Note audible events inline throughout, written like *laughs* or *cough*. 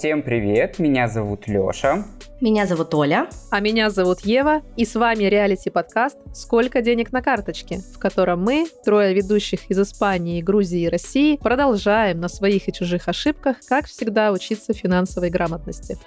Всем привет, меня зовут Лёша. Меня зовут Оля. А меня зовут Ева. И с вами реалити-подкаст «Сколько денег на карточке», в котором мы, трое ведущих из Испании, Грузии и России, продолжаем на своих и чужих ошибках, как всегда, учиться финансовой грамотности.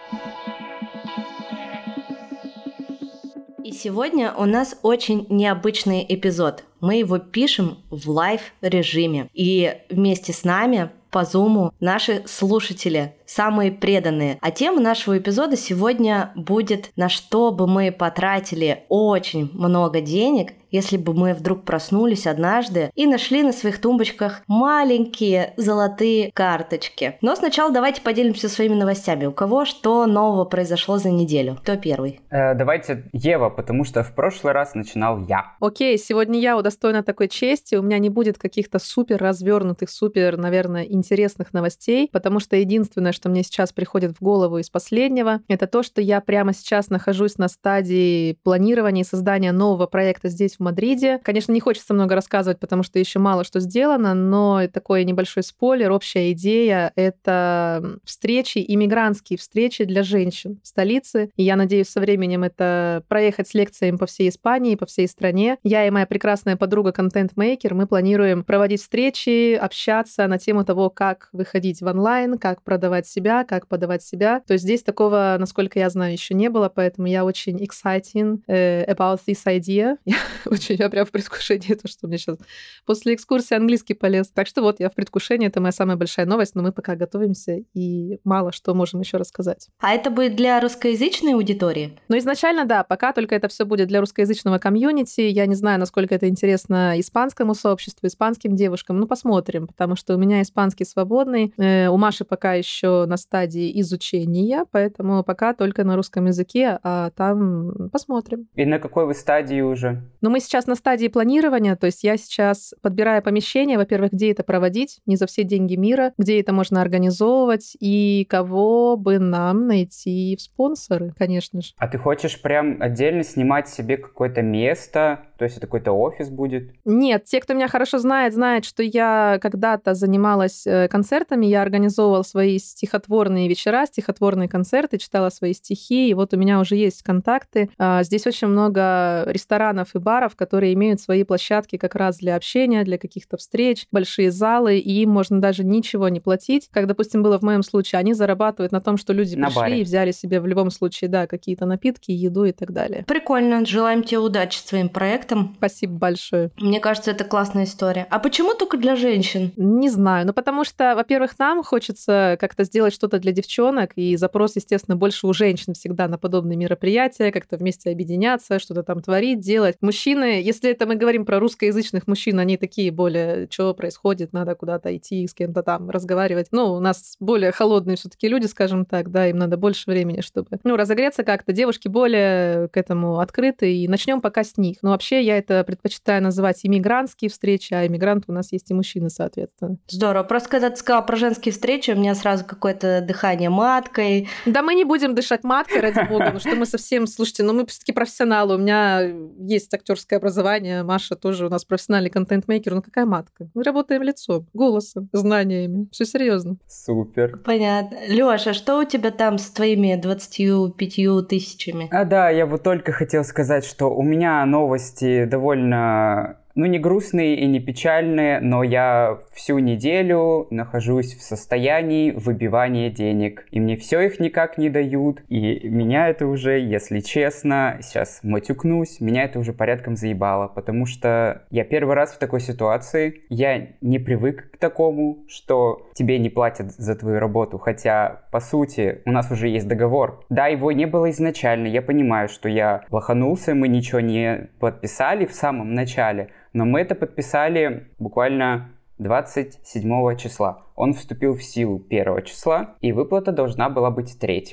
И сегодня у нас очень необычный эпизод. Мы его пишем в live-режиме. И вместе с нами по зуму наши слушатели, самые преданные. А тема нашего эпизода сегодня будет «На что бы мы потратили очень много денег, если бы мы вдруг проснулись однажды и нашли на своих тумбочках маленькие золотые карточки. Но сначала давайте поделимся своими новостями. У кого что нового произошло за неделю? Кто первый? Э, давайте Ева, потому что в прошлый раз начинал я. Окей, сегодня я удостоена такой чести. У меня не будет каких-то супер развернутых, супер, наверное, интересных новостей, потому что единственное, что мне сейчас приходит в голову из последнего, это то, что я прямо сейчас нахожусь на стадии планирования и создания нового проекта здесь, в Мадриде. Конечно, не хочется много рассказывать, потому что еще мало что сделано, но такой небольшой спойлер, общая идея — это встречи, иммигрантские встречи для женщин в столице. И я надеюсь, со временем это проехать с лекциями по всей Испании, по всей стране. Я и моя прекрасная подруга контент-мейкер, мы планируем проводить встречи, общаться на тему того, как выходить в онлайн, как продавать себя, как подавать себя. То есть здесь такого, насколько я знаю, еще не было, поэтому я очень excited uh, about this idea. *laughs* очень, я прям в предвкушении, то, что мне сейчас после экскурсии английский полез. Так что вот, я в предвкушении, это моя самая большая новость, но мы пока готовимся и мало что можем еще рассказать. А это будет для русскоязычной аудитории? Ну, изначально, да, пока только это все будет для русскоязычного комьюнити. Я не знаю, насколько это интересно испанскому сообществу, испанским девушкам. Ну, посмотрим, потому что у меня испанский свободный. Э, у Маши пока еще на стадии изучения, поэтому пока только на русском языке, а там посмотрим. И на какой вы стадии уже? Ну, мы сейчас на стадии планирования, то есть я сейчас подбираю помещение, во-первых, где это проводить, не за все деньги мира, где это можно организовывать и кого бы нам найти в спонсоры, конечно же. А ты хочешь прям отдельно снимать себе какое-то место, то есть это какой-то офис будет? Нет, те, кто меня хорошо знает, знают, что я когда-то занималась э, концертами, я организовывала свои стихотворные вечера, стихотворные концерты, читала свои стихи, и вот у меня уже есть контакты. А, здесь очень много ресторанов и баров, которые имеют свои площадки как раз для общения, для каких-то встреч, большие залы, и им можно даже ничего не платить. Как, допустим, было в моем случае, они зарабатывают на том, что люди на пришли баре. и взяли себе в любом случае, да, какие-то напитки, еду и так далее. Прикольно, желаем тебе удачи с твоим проектом проектом. Спасибо большое. Мне кажется, это классная история. А почему только для женщин? Не знаю. Ну, потому что, во-первых, нам хочется как-то сделать что-то для девчонок, и запрос, естественно, больше у женщин всегда на подобные мероприятия, как-то вместе объединяться, что-то там творить, делать. Мужчины, если это мы говорим про русскоязычных мужчин, они такие более, что происходит, надо куда-то идти, с кем-то там разговаривать. Ну, у нас более холодные все таки люди, скажем так, да, им надо больше времени, чтобы, ну, разогреться как-то. Девушки более к этому открыты, и начнем пока с них. Но вообще я это предпочитаю называть иммигрантские встречи, а иммигранты у нас есть и мужчины, соответственно. Здорово. Просто когда ты сказала про женские встречи, у меня сразу какое-то дыхание маткой. Да мы не будем дышать маткой, ради бога, ну что мы совсем... Слушайте, ну мы все-таки профессионалы. У меня есть актерское образование, Маша тоже у нас профессиональный контент-мейкер. Ну какая матка? Мы работаем лицом, голосом, знаниями. Все серьезно. Супер. Понятно. Лёша, что у тебя там с твоими 25 тысячами? А да, я вот только хотел сказать, что у меня новости довольно ну, не грустные и не печальные, но я всю неделю нахожусь в состоянии выбивания денег. И мне все их никак не дают. И меня это уже, если честно, сейчас матюкнусь, меня это уже порядком заебало. Потому что я первый раз в такой ситуации. Я не привык такому, что тебе не платят за твою работу. Хотя, по сути, у нас уже есть договор. Да, его не было изначально. Я понимаю, что я лоханулся, мы ничего не подписали в самом начале. Но мы это подписали буквально 27 числа. Он вступил в силу 1 числа, и выплата должна была быть 3.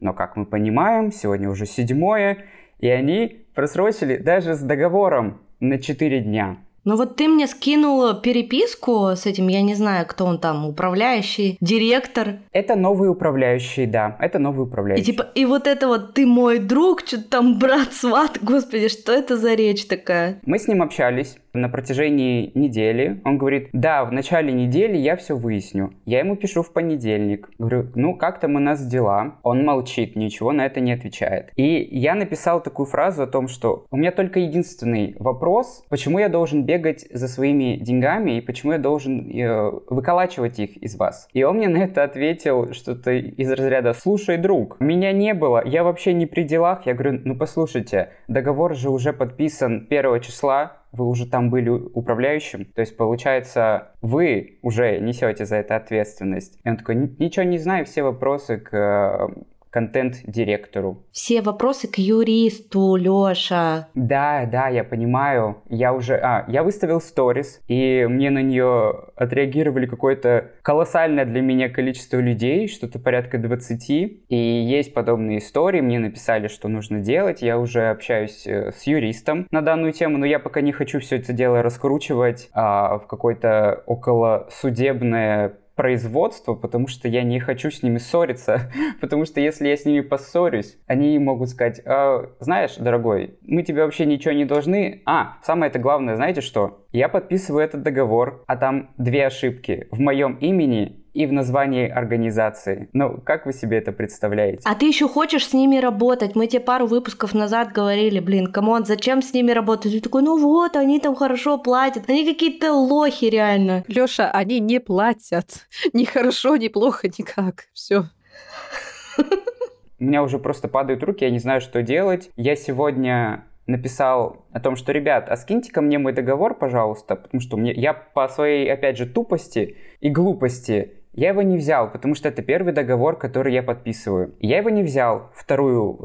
Но, как мы понимаем, сегодня уже 7, и они просрочили даже с договором на 4 дня. Ну вот ты мне скинул переписку с этим, я не знаю, кто он там, управляющий, директор. Это новый управляющий, да, это новый управляющий. И типа, и вот это вот ты мой друг, что-то там брат, сват, господи, что это за речь такая? Мы с ним общались, на протяжении недели. Он говорит, да, в начале недели я все выясню. Я ему пишу в понедельник. Говорю, ну как там у нас дела? Он молчит, ничего на это не отвечает. И я написал такую фразу о том, что у меня только единственный вопрос, почему я должен бегать за своими деньгами и почему я должен э, выколачивать их из вас. И он мне на это ответил что-то из разряда «Слушай, друг, меня не было, я вообще не при делах». Я говорю, ну послушайте, договор же уже подписан 1 числа, вы уже там были управляющим, то есть получается вы уже несете за это ответственность. И он такой, ничего не знаю, все вопросы к контент-директору. Все вопросы к юристу, Лёша. Да, да, я понимаю. Я уже... А, я выставил сторис, и мне на нее отреагировали какое-то колоссальное для меня количество людей, что-то порядка 20. И есть подобные истории, мне написали, что нужно делать. Я уже общаюсь э, с юристом на данную тему, но я пока не хочу все это дело раскручивать а, в какое-то около судебное производство, потому что я не хочу с ними ссориться, *laughs* потому что если я с ними поссорюсь, они могут сказать, а, знаешь, дорогой, мы тебе вообще ничего не должны. А, самое это главное, знаете что? Я подписываю этот договор, а там две ошибки в моем имени и в названии организации. Ну, как вы себе это представляете? А ты еще хочешь с ними работать? Мы тебе пару выпусков назад говорили, блин, come on, зачем с ними работать? Ты такой, ну вот, они там хорошо платят. Они какие-то лохи реально. Лёша, они не платят. Ни хорошо, ни плохо, никак. Все. У меня уже просто падают руки, я не знаю, что делать. Я сегодня написал о том, что, ребят, а скиньте ко мне мой договор, пожалуйста, потому что мне, я по своей, опять же, тупости и глупости я его не взял, потому что это первый договор, который я подписываю. Я его не взял, вторую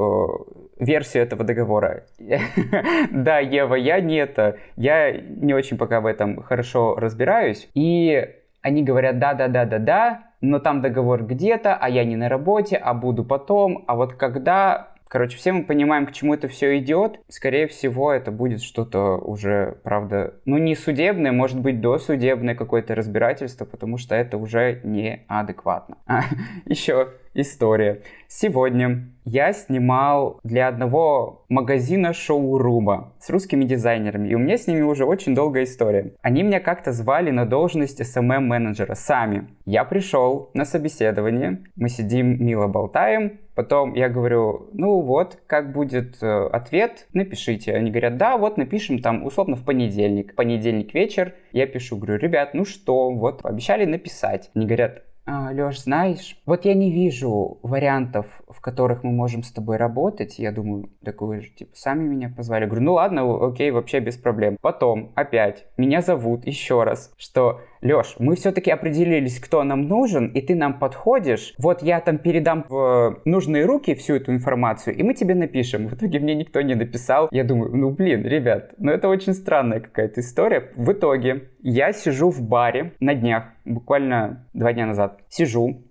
э, версию этого договора. *laughs* Да, Ева, я не это. Я не очень пока в этом хорошо разбираюсь. И они говорят, да-да-да-да-да, но там договор где-то, а я не на работе, а буду потом, а вот когда Короче, все мы понимаем, к чему это все идет. Скорее всего, это будет что-то уже, правда, ну не судебное, может быть досудебное какое-то разбирательство, потому что это уже неадекватно. *laughs* А, еще история. Сегодня я снимал для одного магазина шоурума с русскими дизайнерами, и у меня с ними уже очень долгая история. Они меня как-то звали на должность SMM-менеджера сами. Я пришел на собеседование, мы сидим, мило болтаем, Потом я говорю, ну вот, как будет э, ответ, напишите. Они говорят, да, вот напишем там условно в понедельник. Понедельник вечер. Я пишу, говорю, ребят, ну что, вот, обещали написать. Они говорят, Леш, знаешь, вот я не вижу вариантов, в которых мы можем с тобой работать. Я думаю, так вы же, типа, сами меня позвали. Я говорю, ну ладно, окей, вообще без проблем. Потом, опять, меня зовут еще раз, что Леш, мы все-таки определились, кто нам нужен, и ты нам подходишь. Вот я там передам в нужные руки всю эту информацию, и мы тебе напишем. В итоге мне никто не написал. Я думаю, ну блин, ребят, ну это очень странная какая-то история. В итоге я сижу в баре на днях, буквально два дня назад. Сижу,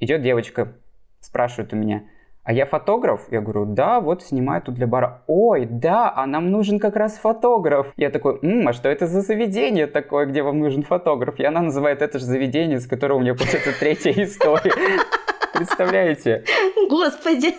идет девочка, спрашивает у меня, а я фотограф? Я говорю, да, вот снимаю тут для бара. Ой, да, а нам нужен как раз фотограф. Я такой, М, а что это за заведение такое, где вам нужен фотограф? И она называет это же заведение, с которого у меня получается третья история. Представляете? Господи.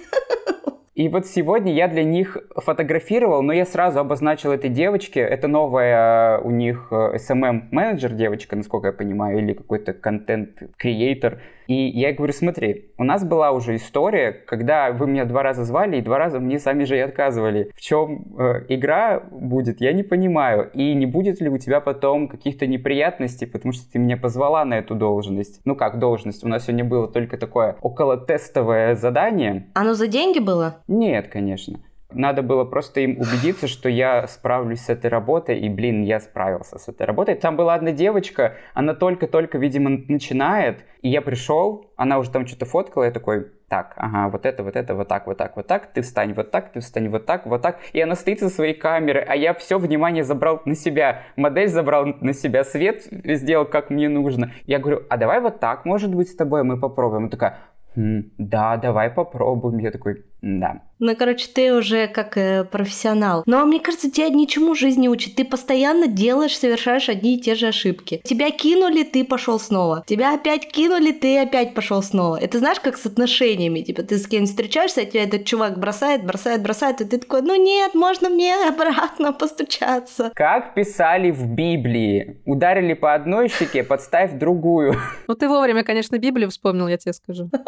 И вот сегодня я для них фотографировал, но я сразу обозначил этой девочке, это новая у них SMM-менеджер девочка, насколько я понимаю, или какой-то контент-креатор. И я говорю, смотри, у нас была уже история, когда вы меня два раза звали, и два раза мне сами же и отказывали. В чем э, игра будет, я не понимаю. И не будет ли у тебя потом каких-то неприятностей, потому что ты меня позвала на эту должность. Ну как должность? У нас сегодня было только такое около тестовое задание. Оно за деньги было? Нет, конечно. Надо было просто им убедиться, что я справлюсь с этой работой, и, блин, я справился с этой работой. Там была одна девочка, она только-только, видимо, начинает, и я пришел, она уже там что-то фоткала, я такой, так, ага, вот это, вот это, вот так, вот так, вот так, ты встань вот так, ты встань вот так, вот так. И она стоит со своей камерой, а я все внимание забрал на себя, модель забрал на себя, свет сделал как мне нужно. Я говорю, а давай вот так, может быть, с тобой мы попробуем. Она такая, хм, да, давай попробуем. Я такой, Да. Ну, короче, ты уже как э, профессионал. Но мне кажется, тебя ничему жизнь не учит. Ты постоянно делаешь, совершаешь одни и те же ошибки. Тебя кинули, ты пошел снова. Тебя опять кинули, ты опять пошел снова. Это знаешь, как с отношениями. Типа ты с кем встречаешься, а тебя этот чувак бросает, бросает, бросает, и ты такой, ну нет, можно мне обратно постучаться. Как писали в Библии. Ударили по одной щеке, подставь другую. Ну ты вовремя, конечно, Библию вспомнил, я тебе скажу. *laughs*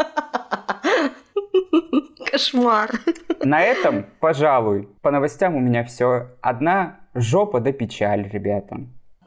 *laughs* Кошмар. На этом, пожалуй, по новостям у меня все. Одна жопа да печаль, ребята.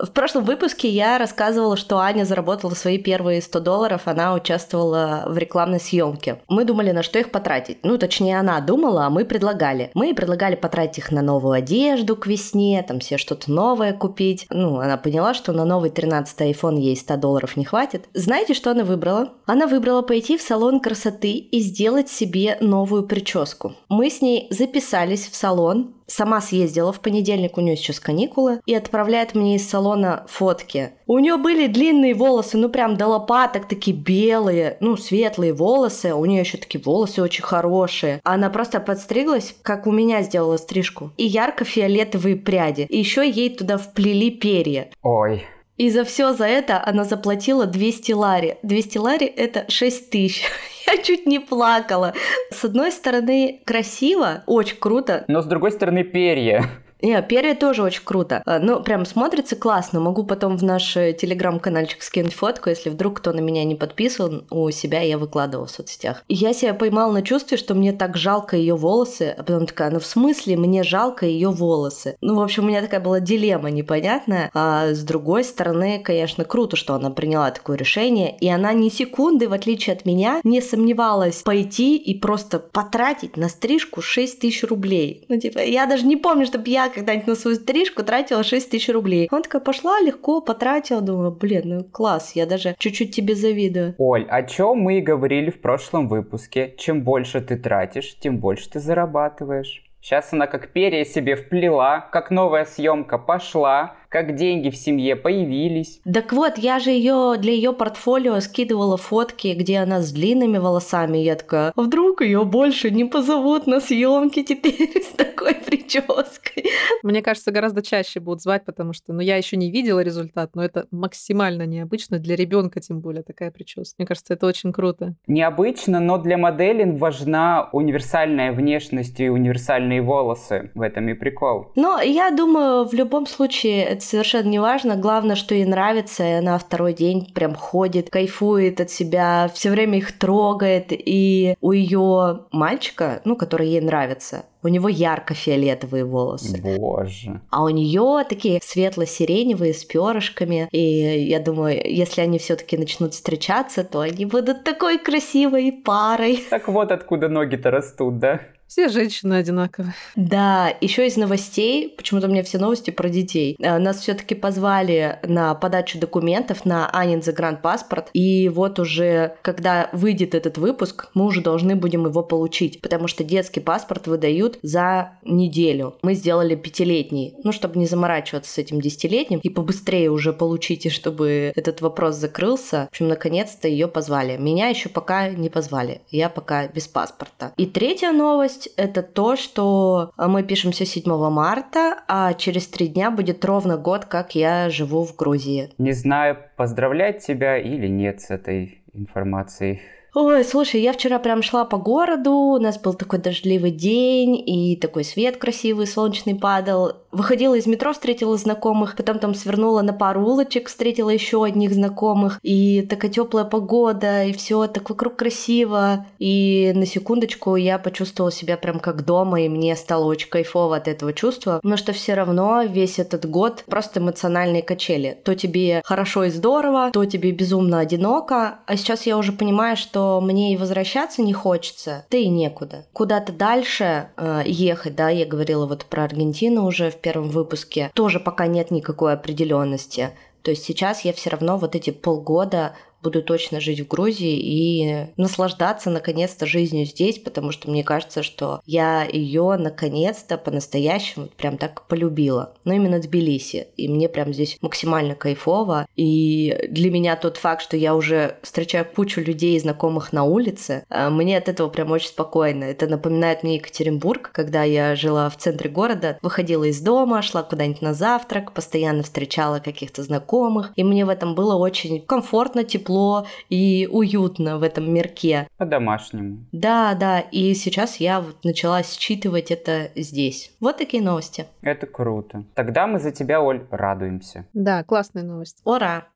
В прошлом выпуске я рассказывала, что Аня заработала свои первые 100 долларов, она участвовала в рекламной съемке. Мы думали, на что их потратить. Ну, точнее, она думала, а мы предлагали. Мы предлагали потратить их на новую одежду к весне, там все что-то новое купить. Ну, она поняла, что на новый 13 iPhone ей 100 долларов не хватит. Знаете, что она выбрала? Она выбрала пойти в салон красоты и сделать себе новую прическу. Мы с ней записались в салон, Сама съездила в понедельник, у нее сейчас каникулы, и отправляет мне из салона фотки. У нее были длинные волосы, ну прям до лопаток, такие белые, ну светлые волосы. У нее еще такие волосы очень хорошие. Она просто подстриглась, как у меня сделала стрижку. И ярко-фиолетовые пряди. И еще ей туда вплели перья. Ой. И за все за это она заплатила 200 лари. 200 лари это 6 тысяч. Я чуть не плакала. С одной стороны, красиво, очень круто. Но с другой стороны, перья. Не, перья тоже очень круто. А, ну, прям смотрится классно. Могу потом в наш э, телеграм-канальчик скинуть фотку, если вдруг кто на меня не подписан, у себя я выкладывала в соцсетях. И я себя поймала на чувстве, что мне так жалко ее волосы, а потом такая, ну в смысле мне жалко ее волосы? Ну, в общем, у меня такая была дилемма непонятная. А с другой стороны, конечно, круто, что она приняла такое решение, и она ни секунды, в отличие от меня, не сомневалась пойти и просто потратить на стрижку 6 тысяч рублей. Ну, типа, я даже не помню, чтобы я когда-нибудь на свою стрижку тратила 6 тысяч рублей. Он такая пошла, легко потратила, думаю, блин, ну класс, я даже чуть-чуть тебе завидую. Оль, о чем мы и говорили в прошлом выпуске. Чем больше ты тратишь, тем больше ты зарабатываешь. Сейчас она как перья себе вплела, как новая съемка пошла, как деньги в семье появились. Так вот, я же ее для ее портфолио скидывала фотки, где она с длинными волосами. И я такая, а вдруг ее больше не позовут на съемки теперь с такой прической? Мне кажется, гораздо чаще будут звать, потому что, ну, я еще не видела результат, но это максимально необычно для ребенка, тем более такая прическа. Мне кажется, это очень круто. Необычно, но для моделин важна универсальная внешность и универсальные волосы. В этом и прикол. Но я думаю, в любом случае это совершенно не важно. Главное, что ей нравится, и она второй день прям ходит, кайфует от себя, все время их трогает. И у ее мальчика, ну, который ей нравится, у него ярко-фиолетовые волосы. Боже. А у нее такие светло-сиреневые с перышками. И я думаю, если они все-таки начнут встречаться, то они будут такой красивой парой. Так вот откуда ноги-то растут, да? Все женщины одинаковые. Да, еще из новостей, почему-то у меня все новости про детей. Э, нас все-таки позвали на подачу документов на Анин загранпаспорт. И вот уже, когда выйдет этот выпуск, мы уже должны будем его получить, потому что детский паспорт выдают за неделю. Мы сделали пятилетний, ну, чтобы не заморачиваться с этим десятилетним и побыстрее уже получить, и чтобы этот вопрос закрылся. В общем, наконец-то ее позвали. Меня еще пока не позвали. Я пока без паспорта. И третья новость новость — это то, что мы пишемся 7 марта, а через три дня будет ровно год, как я живу в Грузии. Не знаю, поздравлять тебя или нет с этой информацией. Ой, слушай, я вчера прям шла по городу, у нас был такой дождливый день, и такой свет красивый, солнечный падал. Выходила из метро, встретила знакомых, потом там свернула на пару улочек, встретила еще одних знакомых, и такая теплая погода, и все так вокруг красиво. И на секундочку я почувствовала себя прям как дома, и мне стало очень кайфово от этого чувства, но что все равно весь этот год просто эмоциональные качели. То тебе хорошо и здорово, то тебе безумно одиноко, а сейчас я уже понимаю, что мне и возвращаться не хочется, да и некуда. Куда-то дальше э, ехать, да, я говорила вот про Аргентину уже в первом выпуске, тоже пока нет никакой определенности. То есть сейчас я все равно вот эти полгода буду точно жить в Грузии и наслаждаться наконец-то жизнью здесь, потому что мне кажется, что я ее наконец-то по-настоящему прям так полюбила. Но именно Тбилиси. И мне прям здесь максимально кайфово. И для меня тот факт, что я уже встречаю кучу людей, знакомых на улице, э, мне от этого прям очень спокойно. Это напоминает мне Екатеринбург, когда я жила в центре города, выходила из дома, шла куда-нибудь на завтрак, постоянно встречала каких-то знакомых, и мне в этом было очень комфортно, тепло и уютно в этом мирке. По-домашнему. Да, да, и сейчас я вот начала считывать это здесь. Вот такие новости. Это круто. Тогда мы за тебя, Оль, радуемся. Да, классная новость. Ура!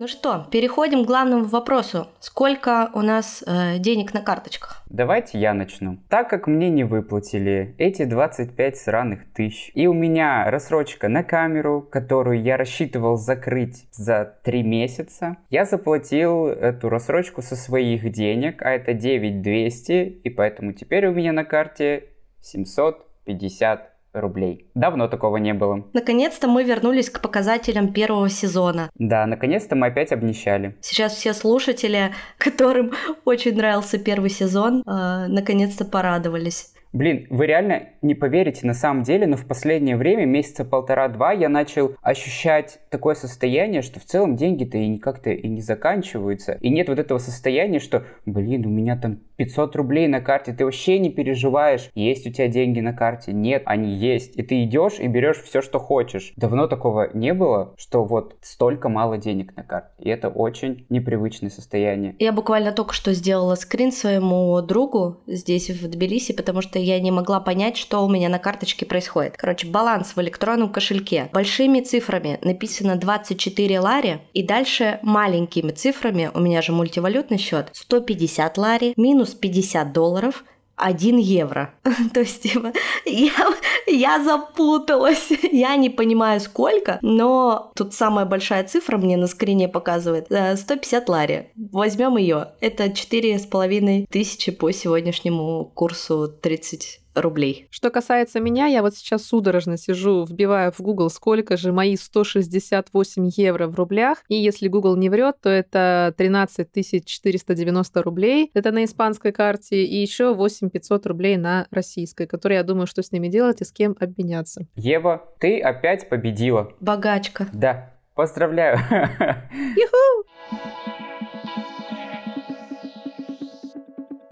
Ну что, переходим к главному вопросу. Сколько у нас э, денег на карточках? Давайте я начну. Так как мне не выплатили эти 25 сраных тысяч, и у меня рассрочка на камеру, которую я рассчитывал закрыть за 3 месяца, я заплатил эту рассрочку со своих денег, а это 9200, и поэтому теперь у меня на карте 750 рублей. Давно такого не было. Наконец-то мы вернулись к показателям первого сезона. Да, наконец-то мы опять обнищали. Сейчас все слушатели, *laughs* которым очень нравился первый сезон, э, наконец-то порадовались. Блин, вы реально не поверите на самом деле, но в последнее время, месяца полтора-два, я начал ощущать такое состояние, что в целом деньги-то и как-то и не заканчиваются. И нет вот этого состояния, что, блин, у меня там 500 рублей на карте, ты вообще не переживаешь, есть у тебя деньги на карте. Нет, они есть. И ты идешь и берешь все, что хочешь. Давно такого не было, что вот столько мало денег на карте. И это очень непривычное состояние. Я буквально только что сделала скрин своему другу здесь в Тбилиси, потому что я не могла понять, что у меня на карточке происходит. Короче, баланс в электронном кошельке. Большими цифрами написано 24 лари, и дальше маленькими цифрами, у меня же мультивалютный счет, 150 лари, минус 50 долларов, 1 евро. *laughs* То есть, типа, я, я запуталась. *laughs* я не понимаю сколько, но тут самая большая цифра мне на скрине показывает. 150 э, лари. Возьмем ее. Это четыре с половиной тысячи по сегодняшнему курсу 30 рублей. Что касается меня, я вот сейчас судорожно сижу, вбиваю в Google, сколько же мои 168 евро в рублях. И если Google не врет, то это 13 490 рублей. Это на испанской карте. И еще 8 500 рублей на российской, которые я думаю, что с ними делать и с кем обменяться. Ева, ты опять победила. Богачка. Да, поздравляю. *laughs* Юху!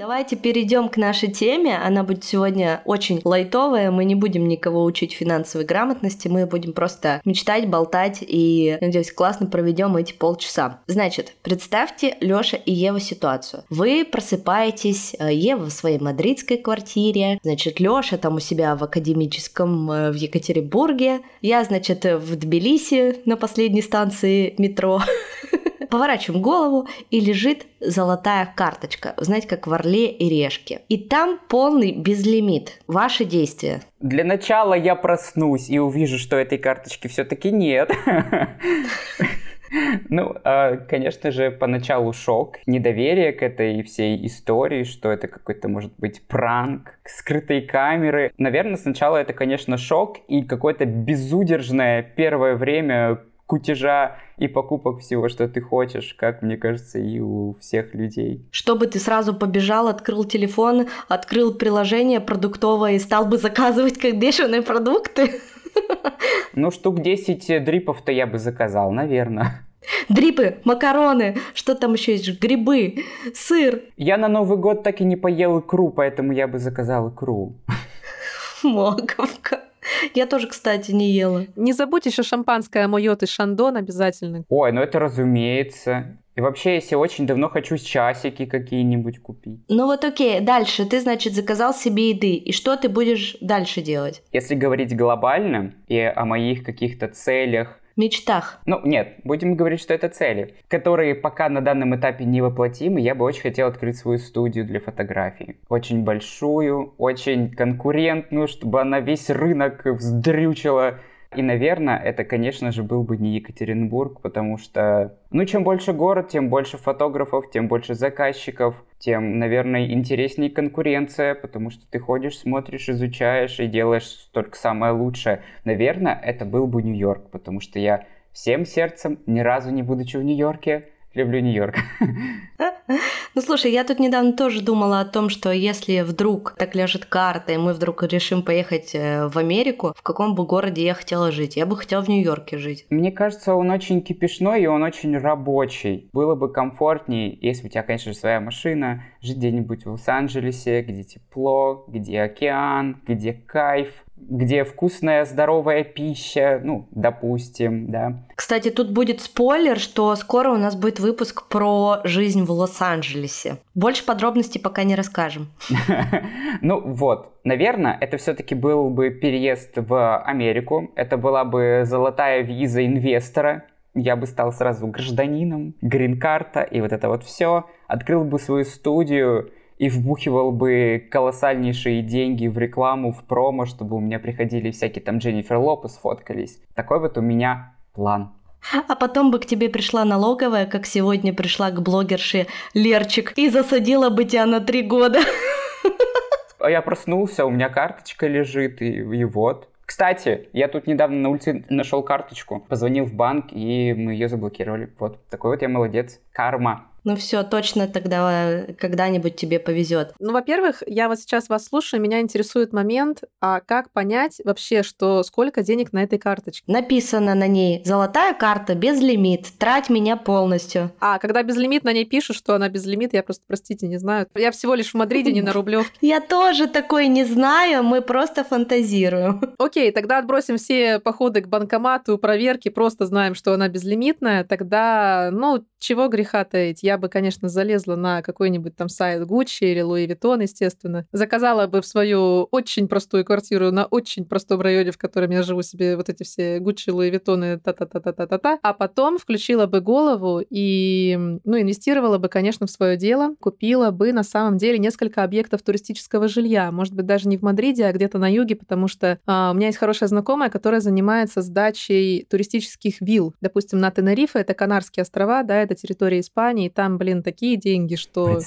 Давайте перейдем к нашей теме. Она будет сегодня очень лайтовая. Мы не будем никого учить финансовой грамотности. Мы будем просто мечтать, болтать и, надеюсь, классно проведем эти полчаса. Значит, представьте Лёша и Ева ситуацию. Вы просыпаетесь, э, Ева в своей мадридской квартире, значит, Лёша там у себя в академическом э, в Екатеринбурге, я, значит, в Тбилиси на последней станции метро. *laughs* Поворачиваем голову, и лежит золотая карточка, знаете, как в Орле и Решке. И там полный безлимит. Ваши действия. Для начала я проснусь и увижу, что этой карточки все-таки нет. Ну, а, конечно же, поначалу шок, недоверие к этой всей истории, что это какой-то, может быть, пранк, скрытые камеры. Наверное, сначала это, конечно, шок и какое-то безудержное первое время кутежа и покупок всего, что ты хочешь, как мне кажется, и у всех людей. Чтобы ты сразу побежал, открыл телефон, открыл приложение продуктовое и стал бы заказывать как бешеные продукты. *laughs* Ну, штук 10 дрипов-то я бы заказал, наверное. Дрипы, макароны, что там еще есть, грибы, сыр. Я на Новый год так и не поел икру, поэтому я бы заказал икру. *laughs* Моговка. *laughs* Я тоже, кстати, не ела. Не забудь еще шампанское Мойот и Шандон обязательно. Ой, ну это разумеется. И вообще, если очень давно хочу часики какие-нибудь купить. Ну вот окей, дальше ты, значит, заказал себе еды. И что ты будешь дальше делать? Если говорить глобально и о моих каких-то целях, мечтах. Ну, нет, будем говорить, что это цели, которые пока на данном этапе не. Я бы очень хотел открыть свою студию для фотографии. Очень большую, очень конкурентную, чтобы она весь рынок вздрючила и, наверное, это, конечно же, был бы не Екатеринбург, потому что, ну, чем больше город, тем больше фотографов, тем больше заказчиков, тем, наверное, интереснее конкуренция, потому что ты ходишь, смотришь, изучаешь и делаешь только самое лучшее. Наверное, это был бы Нью-Йорк, потому что я всем сердцем, ни разу не будучи в Нью-Йорке, люблю Нью-Йорк. Ну слушай, я тут недавно тоже думала о том, что если вдруг так ляжет карта, и мы вдруг решим поехать э, в Америку, в каком бы городе я хотела жить? Я бы хотела в Нью-Йорке жить. Мне кажется, он очень кипишной и он очень рабочий. Было бы комфортнее, если у тебя, конечно же, своя машина, жить где-нибудь в Лос-Анджелесе, где тепло, где океан, где кайф где вкусная, здоровая пища, ну, допустим, да. Кстати, тут будет спойлер, что скоро у нас будет выпуск про жизнь в Лос-Анджелесе. Больше подробностей пока не расскажем. *laughs* Ну вот, наверное, это все-таки был бы переезд в Америку. Это была бы золотая виза инвестора. Я бы стал сразу гражданином, грин-карта и вот это вот все. Открыл бы свою студию, и вбухивал бы колоссальнейшие деньги в рекламу, в промо, чтобы у меня приходили всякие там Дженнифер Лопес фоткались. Такой вот у меня план. А потом бы к тебе пришла налоговая, как сегодня пришла к блогерше Лерчик, и засадила бы тебя на три года. А я проснулся, у меня карточка лежит, и, и вот. Кстати, я тут недавно на улице нашел карточку, позвонил в банк, и мы ее заблокировали. Вот, такой вот я молодец. Карма. Ну все, точно тогда э, когда-нибудь тебе повезет. Ну, во-первых, я вот сейчас вас слушаю, меня интересует момент, а как понять вообще, что сколько денег на этой карточке? Написано на ней «Золотая карта, безлимит, трать меня полностью». А, когда безлимит, на ней пишут, что она безлимит, я просто, простите, не знаю. Я всего лишь в Мадриде, не на Рублевке. *laughs* Я тоже такой не знаю, мы просто фантазируем. Окей, тогда отбросим все походы к банкомату, проверки, просто знаем, что она безлимитная, тогда, ну, чего греха таить? Я бы, конечно, залезла на какой-нибудь там сайт Gucci или Louis Vuitton, естественно. Заказала бы в свою очень простую квартиру на очень простом районе, в котором я живу себе вот эти все Gucci, Louis Vuitton и та-та-та-та-та-та. А потом включила бы голову и, ну, инвестировала бы, конечно, в свое дело. Купила бы на самом деле несколько объектов туристического жилья. Может быть, даже не в Мадриде, а где-то на юге, потому что а, у меня есть хорошая знакомая, которая занимается сдачей туристических вилл. Допустим, на Тенерифе, это Канарские острова, да, это территория Испании, там, блин, такие деньги, что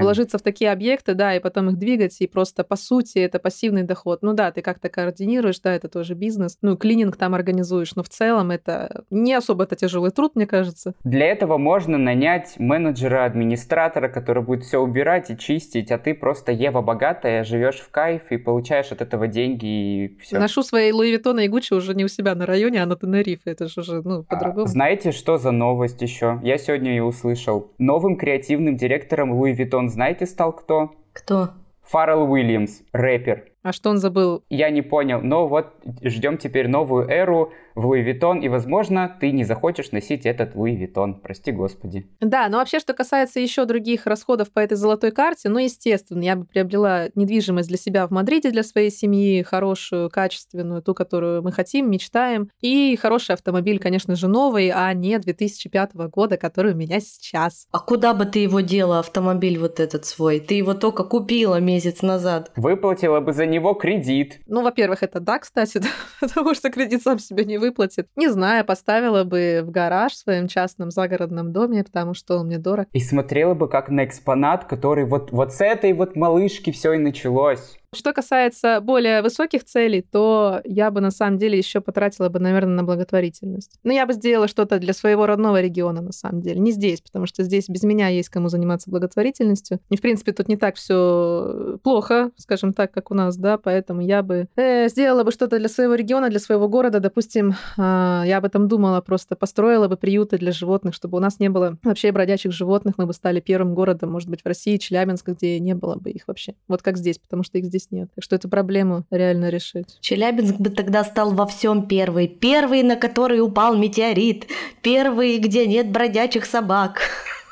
вложиться в такие объекты, да, и потом их двигать, и просто, по сути, это пассивный доход. Ну да, ты как-то координируешь, да, это тоже бизнес. Ну, клининг там организуешь, но в целом это не особо это тяжелый труд, мне кажется. Для этого можно нанять менеджера, администратора, который будет все убирать и чистить, а ты просто Ева богатая, живешь в кайф и получаешь от этого деньги и все. Ношу свои Луи Виттона и Гуччи уже не у себя на районе, а на Тенерифе. Это же уже, ну, по-другому. А, знаете, что за новость еще? Я сегодня ее услышал. Новым креативным директором Луи Виттон знаете стал кто? Кто? Фаррелл Уильямс, рэпер. А что он забыл? Я не понял, но вот ждем теперь новую эру в Луи Виттон, и, возможно, ты не захочешь носить этот Луи Виттон, прости господи. Да, но вообще, что касается еще других расходов по этой золотой карте, ну, естественно, я бы приобрела недвижимость для себя в Мадриде, для своей семьи, хорошую, качественную, ту, которую мы хотим, мечтаем, и хороший автомобиль, конечно же, новый, а не 2005 года, который у меня сейчас. А куда бы ты его дела, автомобиль вот этот свой? Ты его только купила месяц назад. Выплатила бы за него кредит. Ну, во-первых, это да, кстати, *laughs* да, потому что кредит сам себе не выплатит. Не знаю, поставила бы в гараж в своем частном загородном доме, потому что он мне дорог. И смотрела бы как на экспонат, который вот, вот с этой вот малышки все и началось. Что касается более высоких целей, то я бы на самом деле еще потратила бы, наверное, на благотворительность. Но я бы сделала что-то для своего родного региона, на самом деле. Не здесь, потому что здесь без меня есть кому заниматься благотворительностью. И, в принципе, тут не так все плохо, скажем так, как у нас, да, поэтому я бы э, сделала бы что-то для своего региона, для своего города. Допустим, э, я об этом думала, просто построила бы приюты для животных, чтобы у нас не было вообще бродячих животных. Мы бы стали первым городом, может быть, в России, Челябинск, где не было бы их вообще. Вот как здесь, потому что их здесь здесь нет. Так что эту проблему реально решить. Челябинск бы тогда стал во всем первый. Первый, на который упал метеорит. Первый, где нет бродячих собак.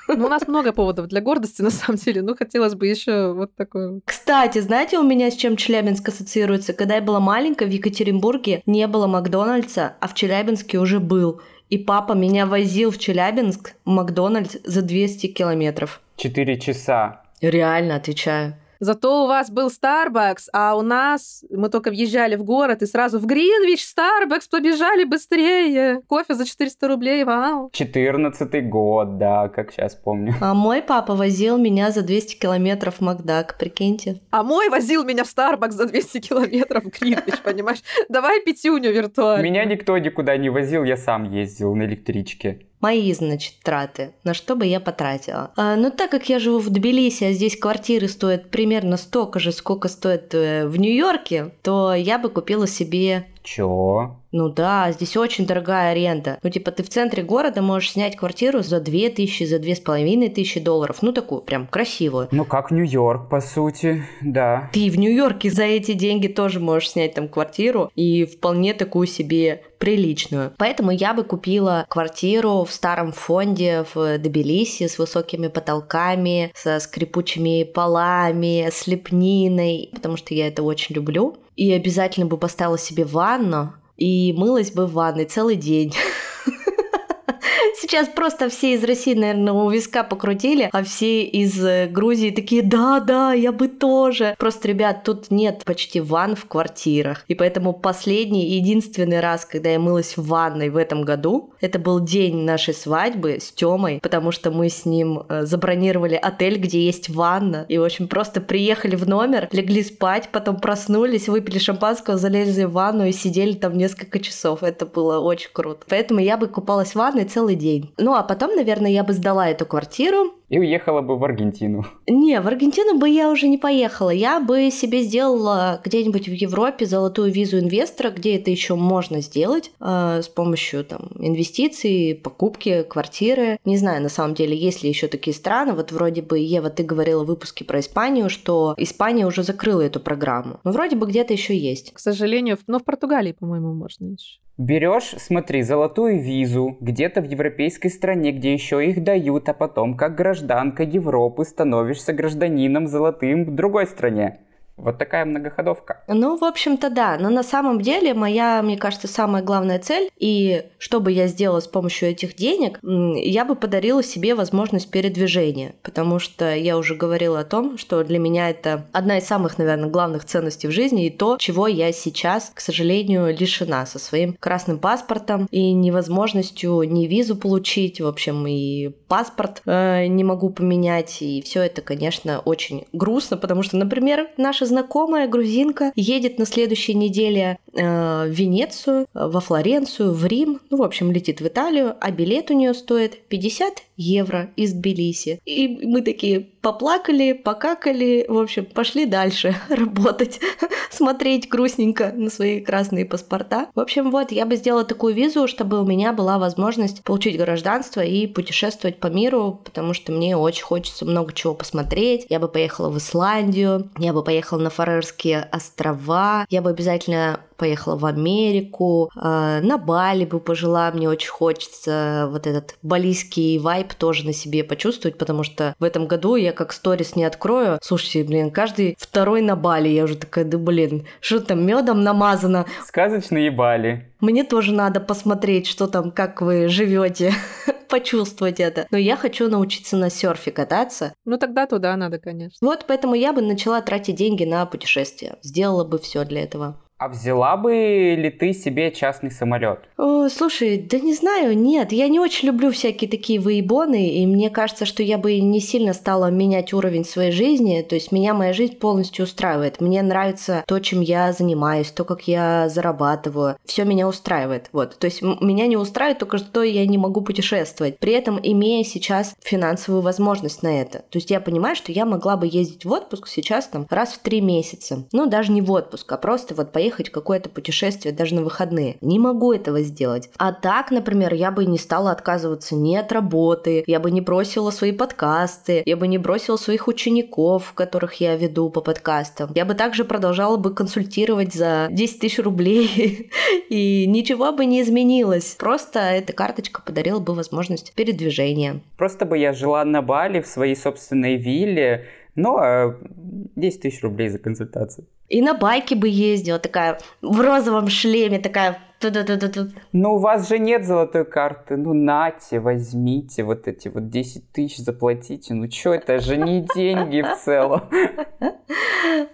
Ну, у нас много поводов для гордости, *laughs* на самом деле. Ну, хотелось бы еще вот такое. Кстати, знаете, у меня с чем Челябинск ассоциируется? Когда я была маленькая, в Екатеринбурге не было Макдональдса, а в Челябинске уже был. И папа меня возил в Челябинск, в Макдональдс, за 200 километров. Четыре часа. Реально, отвечаю. Зато у вас был Starbucks, а у нас мы только въезжали в город и сразу в Гринвич, Starbucks, побежали быстрее. Кофе за 400 рублей, вау. 14 год, да, как сейчас помню. А мой папа возил меня за 200 километров в Макдак, прикиньте. А мой возил меня в Starbucks за 200 километров в Гринвич, *laughs* понимаешь? Давай пятюню виртуально. Меня никто никуда не возил, я сам ездил на электричке мои, значит, траты, на что бы я потратила. А, но так как я живу в Тбилиси, а здесь квартиры стоят примерно столько же, сколько стоят э, в Нью-Йорке, то я бы купила себе Чё? Ну да, здесь очень дорогая аренда. Ну типа ты в центре города можешь снять квартиру за 2000, за две с половиной тысячи долларов. Ну такую прям красивую. Ну как Нью-Йорк, по сути, да. Ты в Нью-Йорке за эти деньги тоже можешь снять там квартиру и вполне такую себе приличную. Поэтому я бы купила квартиру в старом фонде в Тбилиси с высокими потолками, со скрипучими полами, с лепниной, потому что я это очень люблю. И обязательно бы поставила себе ванну и мылась бы в ванной целый день. *laughs* Сейчас просто все из России, наверное, у виска покрутили, а все из э, Грузии такие, да, да, я бы тоже. Просто, ребят, тут нет почти ванн в квартирах. И поэтому последний и единственный раз, когда я мылась в ванной в этом году, это был день нашей свадьбы с Тёмой, потому что мы с ним э, забронировали отель, где есть ванна. И, в общем, просто приехали в номер, легли спать, потом проснулись, выпили шампанского, залезли в ванну и сидели там несколько часов. Это было очень круто. Поэтому я бы купалась в ванной целый день. Ну, а потом, наверное, я бы сдала эту квартиру, и уехала бы в Аргентину. Не, в Аргентину бы я уже не поехала. Я бы себе сделала где-нибудь в Европе золотую визу инвестора, где это еще можно сделать э, с помощью там инвестиций, покупки квартиры. Не знаю, на самом деле, есть ли еще такие страны. Вот вроде бы, Ева, ты говорила в выпуске про Испанию, что Испания уже закрыла эту программу. Но вроде бы где-то еще есть. К сожалению, но в Португалии, по-моему, можно еще. Берешь, смотри, золотую визу где-то в европейской стране, где еще их дают, а потом, как гражданка Европы, становишься гражданином золотым в другой стране. Вот такая многоходовка. Ну, в общем-то, да. Но на самом деле моя, мне кажется, самая главная цель, и что бы я сделала с помощью этих денег, я бы подарила себе возможность передвижения, потому что я уже говорила о том, что для меня это одна из самых, наверное, главных ценностей в жизни, и то, чего я сейчас, к сожалению, лишена со своим красным паспортом и невозможностью ни визу получить, в общем, и паспорт э, не могу поменять, и все это, конечно, очень грустно, потому что, например, наши знакомая грузинка едет на следующей неделе э, в Венецию, во Флоренцию, в Рим, ну, в общем, летит в Италию, а билет у нее стоит 50 евро из Тбилиси. И мы такие поплакали, покакали, в общем, пошли дальше *laughs* работать, *laughs* смотреть грустненько на свои красные паспорта. В общем, вот, я бы сделала такую визу, чтобы у меня была возможность получить гражданство и путешествовать по миру, потому что мне очень хочется много чего посмотреть. Я бы поехала в Исландию, я бы поехала на Фарерские острова, я бы обязательно поехала в Америку, э, на Бали бы пожила, мне очень хочется вот этот балийский вайп тоже на себе почувствовать, потому что в этом году я как сторис не открою. Слушайте, блин, каждый второй на Бали, я уже такая, да блин, что там медом намазано? Сказочные Бали. Мне тоже надо посмотреть, что там, как вы живете, *laughs* почувствовать это. Но я хочу научиться на серфе кататься. Ну тогда туда надо, конечно. Вот поэтому я бы начала тратить деньги на путешествия. Сделала бы все для этого. А взяла бы ли ты себе частный самолет? Слушай, да не знаю, нет. Я не очень люблю всякие такие выебоны, и мне кажется, что я бы не сильно стала менять уровень своей жизни. То есть меня моя жизнь полностью устраивает. Мне нравится то, чем я занимаюсь, то, как я зарабатываю. Все меня устраивает. Вот. То есть меня не устраивает только что я не могу путешествовать. При этом имея сейчас финансовую возможность на это. То есть я понимаю, что я могла бы ездить в отпуск сейчас там раз в три месяца. Ну, даже не в отпуск, а просто вот поехать поехать какое-то путешествие даже на выходные. Не могу этого сделать. А так, например, я бы не стала отказываться ни от работы, я бы не бросила свои подкасты, я бы не бросила своих учеников, которых я веду по подкастам. Я бы также продолжала бы консультировать за 10 тысяч рублей, *laughs* и ничего бы не изменилось. Просто эта карточка подарила бы возможность передвижения. Просто бы я жила на Бали в своей собственной вилле, но 10 тысяч рублей за консультацию. И на байке бы ездила, такая в розовом шлеме, такая ну, у вас же нет золотой карты. Ну, нате, возьмите вот эти вот 10 тысяч, заплатите. Ну, что, это же не *laughs* деньги в целом.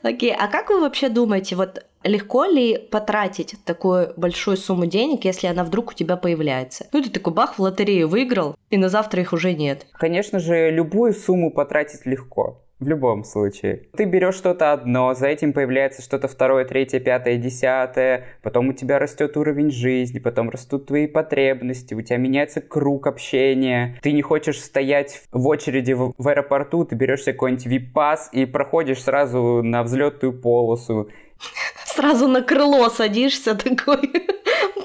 Окей, а как вы вообще думаете, вот легко ли потратить такую большую сумму денег, если она вдруг у тебя появляется? Ну, ты такой бах, в лотерею выиграл, и на завтра их уже нет. Конечно же, любую сумму потратить легко. В любом случае. Ты берешь что-то одно, за этим появляется что-то второе, третье, пятое, десятое, потом у тебя растет уровень жизни, потом растут твои потребности, у тебя меняется круг общения, ты не хочешь стоять в очереди в, в аэропорту, ты берешь какой-нибудь вип-пас и проходишь сразу на взлетную полосу. Сразу на крыло садишься такой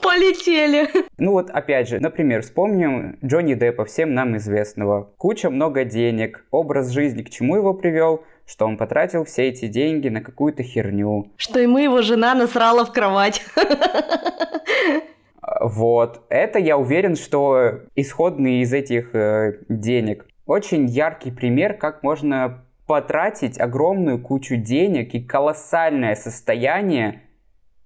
полетели. Ну вот, опять же, например, вспомним Джонни Деппа, всем нам известного. Куча много денег, образ жизни к чему его привел? Что он потратил все эти деньги на какую-то херню. Что ему его жена насрала в кровать. Вот. Это я уверен, что исходные из этих э, денег. Очень яркий пример, как можно потратить огромную кучу денег и колоссальное состояние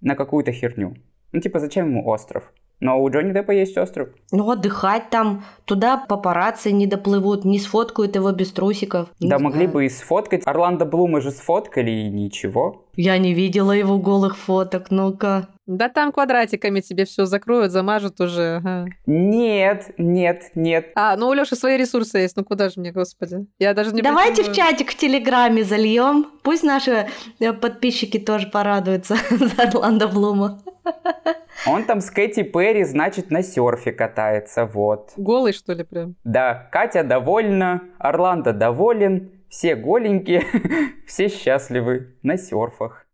на какую-то херню. Ну, типа, зачем ему остров? Но у Джонни Деппа есть остров. Ну, отдыхать там, туда папарацци не доплывут, не сфоткают его без трусиков. Не да, знаю. могли бы и сфоткать. Орландо Блума же сфоткали, и ничего. Я не видела его голых фоток, ну-ка. Да там квадратиками тебе все закроют, замажут уже. Ага. Нет, нет, нет. А, ну у Лёши свои ресурсы есть, ну куда же мне, господи. Я даже не Давайте в чатик в Телеграме зальем. Пусть наши э, подписчики тоже порадуются *laughs* за Орландо Блума. Он там с Кэти Перри, значит, на серфе катается, вот. Голый, что ли, прям? Да, Катя довольна, Орландо доволен, все голенькие, *laughs* все счастливы на серфах.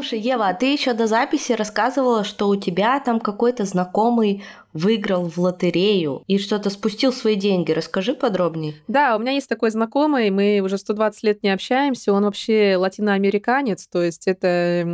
Слушай, Ева, а ты еще до записи рассказывала, что у тебя там какой-то знакомый выиграл в лотерею и что-то спустил свои деньги. Расскажи подробнее. Да, у меня есть такой знакомый, мы уже 120 лет не общаемся, он вообще латиноамериканец, то есть это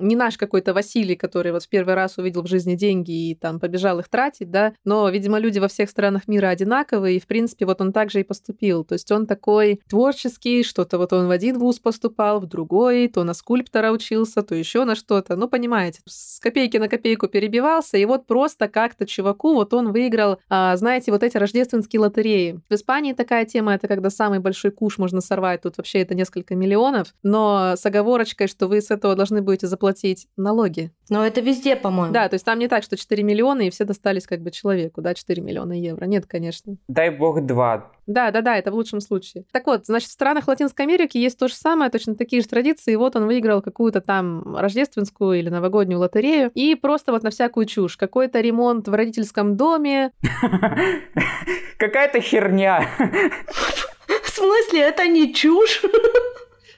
не наш какой-то Василий, который вот в первый раз увидел в жизни деньги и там побежал их тратить, да, но, видимо, люди во всех странах мира одинаковые, и, в принципе, вот он также и поступил. То есть он такой творческий, что-то вот он в один вуз поступал, в другой, то на скульптора учился, то еще на что-то. Ну, понимаете, с копейки на копейку перебивался, и вот просто как-то чего чуваку, вот он выиграл, а, знаете, вот эти рождественские лотереи. В Испании такая тема, это когда самый большой куш можно сорвать, тут вообще это несколько миллионов, но с оговорочкой, что вы с этого должны будете заплатить налоги. Но это везде, по-моему. Да, то есть там не так, что 4 миллиона, и все достались как бы человеку, да, 4 миллиона евро. Нет, конечно. Дай бог два. Да, да, да, это в лучшем случае. Так вот, значит, в странах Латинской Америки есть то же самое, точно такие же традиции. И вот он выиграл какую-то там рождественскую или новогоднюю лотерею. И просто вот на всякую чушь. Какой-то ремонт в родительском доме. *laughs* Какая-то херня. В смысле, это не чушь?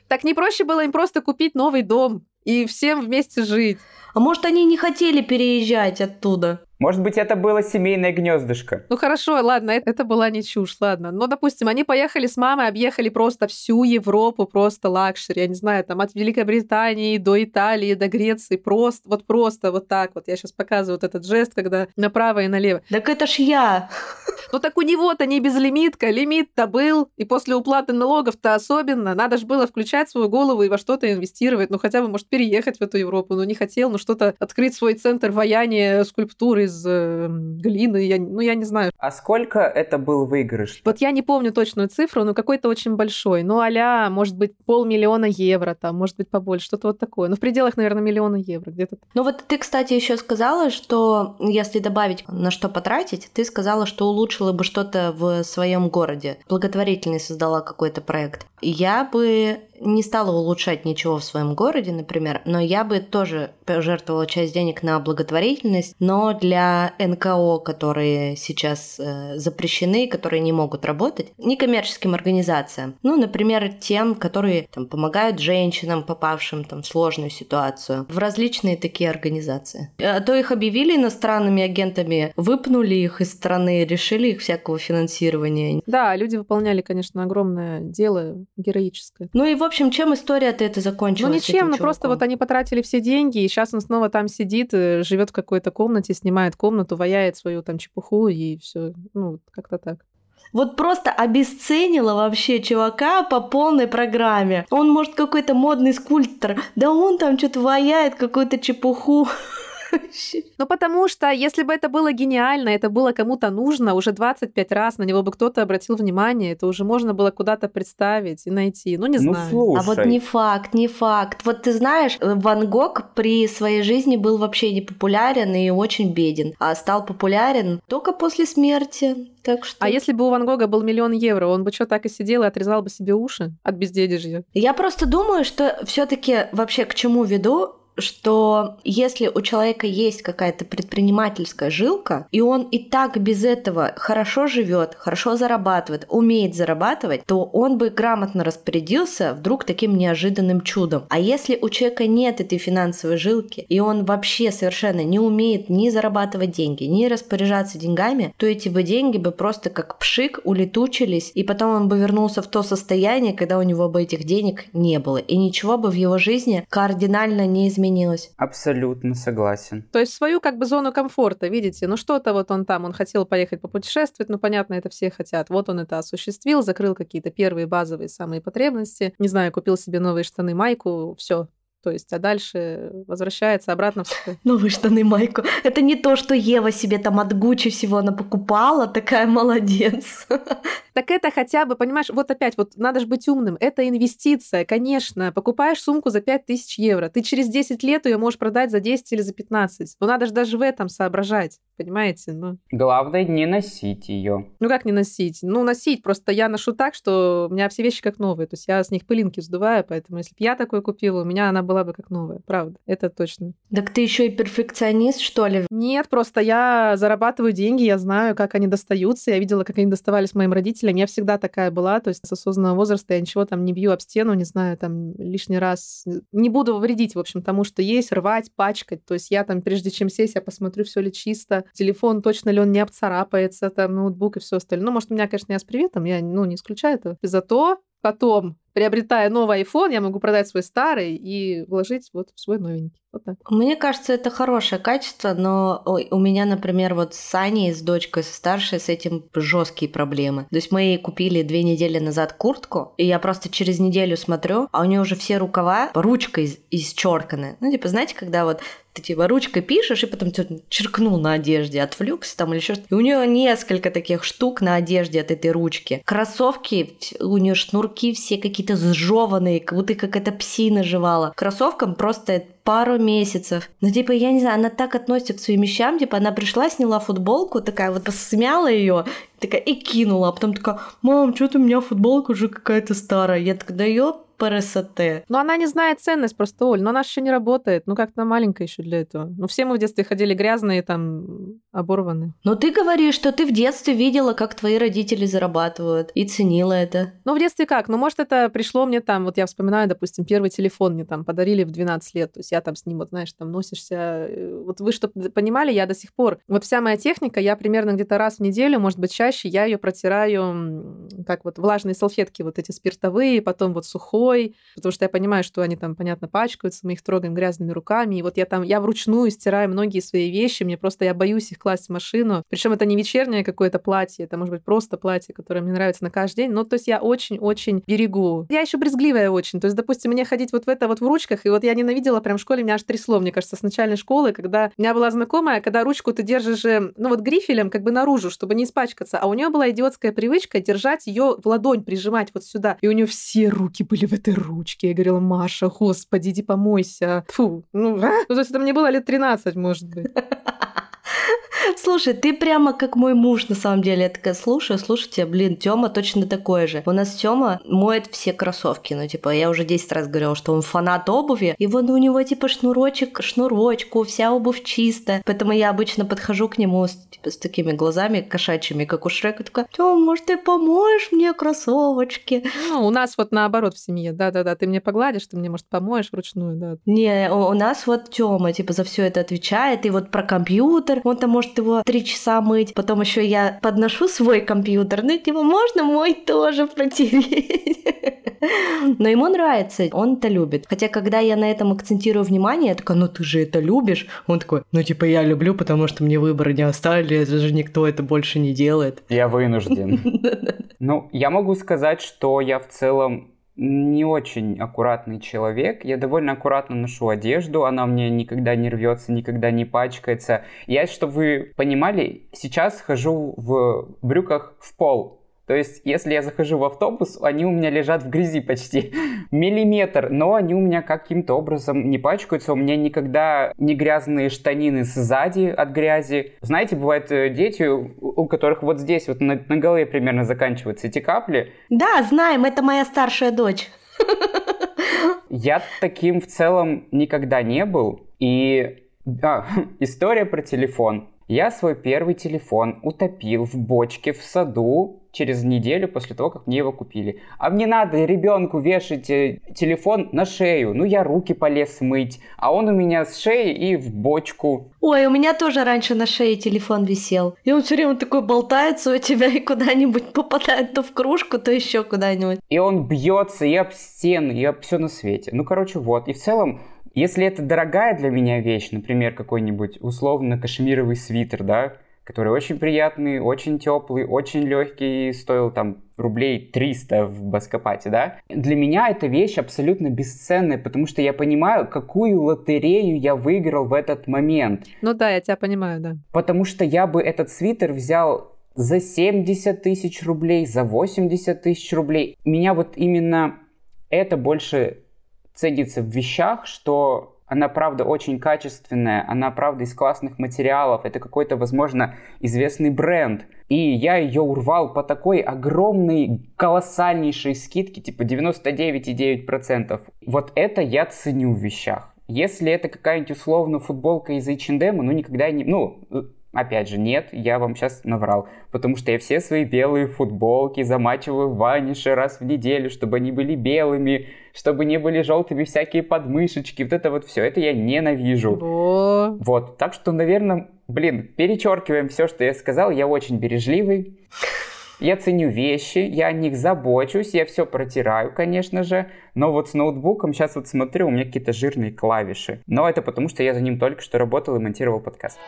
Так не проще было им просто купить новый дом и всем вместе жить. А может, они не хотели переезжать оттуда? Может быть, это было семейное гнездышко. Ну хорошо, ладно, это, это была не чушь, ладно. Но, допустим, они поехали с мамой, объехали просто всю Европу, просто luxury, я не знаю, там от Великобритании до Италии, до Греции, просто, вот просто вот так вот. Я сейчас показываю вот этот жест, когда направо и налево. Так это ж я! Ну так у него-то не безлимитка, лимит-то был, и после уплаты налогов-то особенно. Надо же было включать свою голову и во что-то инвестировать, ну хотя бы, может, переехать в эту Европу, но не хотел, ну что-то открыть свой центр ваяния скульптуры из э, глины, я, ну я не знаю. А сколько это был выигрыш? Вот я не помню точную цифру, но какой-то очень большой. Ну а может быть, полмиллиона евро, там, может быть, побольше, что-то вот такое. Ну в пределах, наверное, миллиона евро где-то. Ну вот ты, кстати, еще сказала, что если добавить на что потратить, ты сказала, что улучшила бы что-то в своем городе. Благотворительный создала какой-то проект. Я бы не стала улучшать ничего в своем городе, например, но я бы тоже пожертвовала часть денег на благотворительность, но для НКО, которые сейчас э, запрещены, которые не могут работать, некоммерческим организациям. Ну, например, тем, которые там, помогают женщинам, попавшим там, в сложную ситуацию, в различные такие организации. А то их объявили иностранными агентами, выпнули их из страны, решили их всякого финансирования. Да, люди выполняли, конечно, огромное дело героическое. Ну и вот общем, чем история-то это закончилась? Ну, ничем, ну просто вот они потратили все деньги, и сейчас он снова там сидит, э, живет в какой-то комнате, снимает комнату, ваяет свою там чепуху, и все, ну, как-то так. Вот просто обесценила вообще чувака по полной программе. Он, может, какой-то модный скульптор. Да он там что-то ваяет, какую-то чепуху. *laughs* Ну, потому что, если бы это было гениально, это было кому-то нужно, уже 25 раз на него бы кто-то обратил внимание, это уже можно было куда-то представить и найти. Ну, не Ну, знаю. слушай. А вот не факт, не факт. Вот ты знаешь, Ван Гог при своей жизни был вообще не популярен и очень беден, а стал популярен только после смерти. Так что... А если бы у Ван Гога был миллион евро, он бы что, так и сидел и отрезал бы себе уши от безденежья? Я просто думаю, что все-таки вообще к чему веду, что если у человека есть какая-то предпринимательская жилка, и он и так без этого хорошо живет, хорошо зарабатывает, умеет зарабатывать, то он бы грамотно распорядился вдруг таким неожиданным чудом. А если у человека нет этой финансовой жилки, и он вообще совершенно не умеет ни зарабатывать деньги, ни распоряжаться деньгами, то эти бы деньги бы просто как пшик улетучились, и потом он бы вернулся в то состояние, когда у него бы этих денег не было, и ничего бы в его жизни кардинально не изменилось. Абсолютно согласен. То есть свою как бы зону комфорта, видите, ну что-то вот он там, он хотел поехать попутешествовать, ну понятно, это все хотят. Вот он это осуществил, закрыл какие-то первые базовые самые потребности, не знаю, купил себе новые штаны, майку, все. То есть, а дальше возвращается обратно в свой- *laughs* Новые штаны, майку. Это не то, что Ева себе там от Гуччи всего она покупала, такая молодец. *laughs* Так это хотя бы, понимаешь, вот опять, вот надо же быть умным. Это инвестиция, конечно. Покупаешь сумку за 5000 евро. Ты через 10 лет ее можешь продать за 10 или за 15. Но надо же даже в этом соображать, понимаете? Ну, Главное не носить ее. ну как не носить? Ну, носить. Просто я ношу так, что у меня все вещи как новые. То есть я с них пылинки сдуваю, поэтому если бы я такое купила, у меня она была бы как новая. Правда, это точно. Так ты еще и перфекционист, что ли? Нет, просто я зарабатываю деньги, я знаю, как они достаются. Я видела, как они доставались моим родителям. Я всегда такая была, то есть с осознанного возраста я ничего там не бью об стену, не знаю, там лишний раз. Не буду вредить, в общем, тому, что есть, рвать, пачкать. То есть я там, прежде чем сесть, я посмотрю, все ли чисто. Телефон, точно ли он не обцарапается, там ноутбук и все остальное. Ну, может, у меня, конечно, я с приветом, я ну, не исключаю этого. Зато потом, приобретая новый iPhone, я могу продать свой старый и вложить вот в свой новенький. Вот так. Мне кажется, это хорошее качество, но у меня, например, вот с Саней, с дочкой, со старшей, с этим жесткие проблемы. То есть мы ей купили две недели назад куртку, и я просто через неделю смотрю, а у нее уже все рукава ручкой исчерканы. Ну, типа, знаете, когда вот ты типа ручкой пишешь, и потом ты черкнул на одежде, отвлекся там или что-то. И у нее несколько таких штук на одежде от этой ручки. Кроссовки, у нее шнурки все какие-то сжеванные, как будто какая-то псина жевала. Кроссовкам просто пару месяцев. Ну, типа, я не знаю, она так относится к своим вещам, типа, она пришла, сняла футболку, такая вот смяла ее, такая и кинула, а потом такая, мам, что-то у меня футболка уже какая-то старая. Я такая, да ёп, ПРСТ. Но она не знает ценность просто, Оль. Но она еще не работает. Ну, как-то маленькая еще для этого. Ну, все мы в детстве ходили грязные, там, оборванные. Но ты говоришь, что ты в детстве видела, как твои родители зарабатывают, и ценила это. Ну, в детстве как? Ну, может, это пришло мне там, вот я вспоминаю, допустим, первый телефон мне там подарили в 12 лет. То есть я там с ним, вот знаешь, там носишься. э, Вот вы что понимали, я до сих пор... Вот вся моя техника, я примерно где-то раз в неделю, может быть, чаще, я ее протираю, как вот влажные салфетки, вот эти спиртовые, потом вот сухой, потому что я понимаю, что они там, понятно, пачкаются, мы их трогаем грязными руками, и вот я там, я вручную стираю многие свои вещи, мне просто, я боюсь их класть в машину, причем это не вечернее какое-то платье, это может быть просто платье, которое мне нравится на каждый день, ну, то есть я очень-очень берегу. Я еще брезгливая очень, то есть, допустим, мне ходить вот в это вот в ручках, и вот я ненавидела прям в школе, меня аж трясло, мне кажется, с начальной школы, когда у меня была знакомая, когда ручку ты держишь, э, ну, вот грифелем как бы наружу, чтобы не испачкаться, а у нее была идиотская привычка держать ее в ладонь, прижимать вот сюда, и у нее все руки были в этой ручке. Я говорила, Маша, господи, иди помойся. Фу, ну, а? Ну, то есть это мне было лет 13, может быть. *laughs* Слушай, ты прямо как мой муж, на самом деле. Я такая, слушаю, слушайте, блин, Тёма точно такой же. У нас Тёма моет все кроссовки. Ну, типа, я уже 10 раз говорила, что он фанат обуви. И вот у него, типа, шнурочек шнурочку, вся обувь чистая. Поэтому я обычно подхожу к нему с, типа, с такими глазами кошачьими, как у Шрека. Такая, Тём, может, ты помоешь мне кроссовочки? Ну, у нас вот наоборот в семье. Да-да-да, ты мне погладишь, ты мне, может, помоешь вручную, да. Не, у у нас вот Тёма, типа, за все это отвечает. И вот про компьютер. Он там может может его три часа мыть. Потом еще я подношу свой компьютер, ну типа можно мой тоже протереть. *laughs* Но ему нравится, он это любит. Хотя, когда я на этом акцентирую внимание, я такая, ну ты же это любишь. Он такой, ну типа я люблю, потому что мне выбора не оставили, это же никто это больше не делает. Я вынужден. *laughs* Ну, я могу сказать, что я в целом не очень аккуратный человек. Я довольно аккуратно ношу одежду, она у меня никогда не рвется, никогда не пачкается. Я, чтобы вы понимали, сейчас хожу в брюках в пол. То есть, если я захожу в автобус, они у меня лежат в грязи почти *laughs* миллиметр, но они у меня каким-то образом не пачкаются. У меня никогда не грязные штанины сзади от грязи. Знаете, бывают э, дети, у которых вот здесь вот на, на голове примерно заканчиваются эти капли. Да, знаем, это моя старшая дочь. Я таким в целом никогда не был. И а, *laughs* история про телефон. Я свой первый телефон утопил в бочке в саду через неделю после того, как мне его купили. А мне надо ребенку вешать э, телефон на шею. Ну, я руки полез мыть, а он у меня с шеи и в бочку. Ой, у меня тоже раньше на шее телефон висел. И он все время такой болтается у тебя и куда-нибудь попадает то в кружку, то еще куда-нибудь. И он бьется и об стены, и об все на свете. Ну, короче, вот. И в целом, если это дорогая для меня вещь, например, какой-нибудь условно кашемировый свитер, да, который очень приятный, очень теплый, очень легкий, стоил там рублей 300 в Баскопате, да? Для меня эта вещь абсолютно бесценная, потому что я понимаю, какую лотерею я выиграл в этот момент. Ну да, я тебя понимаю, да. Потому что я бы этот свитер взял за 70 тысяч рублей, за 80 тысяч рублей. Меня вот именно это больше ценится в вещах, что она, правда, очень качественная, она, правда, из классных материалов, это какой-то, возможно, известный бренд. И я ее урвал по такой огромной, колоссальнейшей скидке, типа 99,9%. Вот это я ценю в вещах. Если это какая-нибудь условно футболка из H&M, ну никогда не... Ну, Опять же, нет, я вам сейчас наврал, потому что я все свои белые футболки замачиваю в ванише раз в неделю, чтобы они были белыми, чтобы не были желтыми всякие подмышечки, вот это вот все, это я ненавижу. О. Вот, так что, наверное, блин, перечеркиваем все, что я сказал, я очень бережливый. Я ценю вещи, я о них забочусь, я все протираю, конечно же, но вот с ноутбуком сейчас вот смотрю, у меня какие-то жирные клавиши. Но это потому, что я за ним только что работал и монтировал подкаст.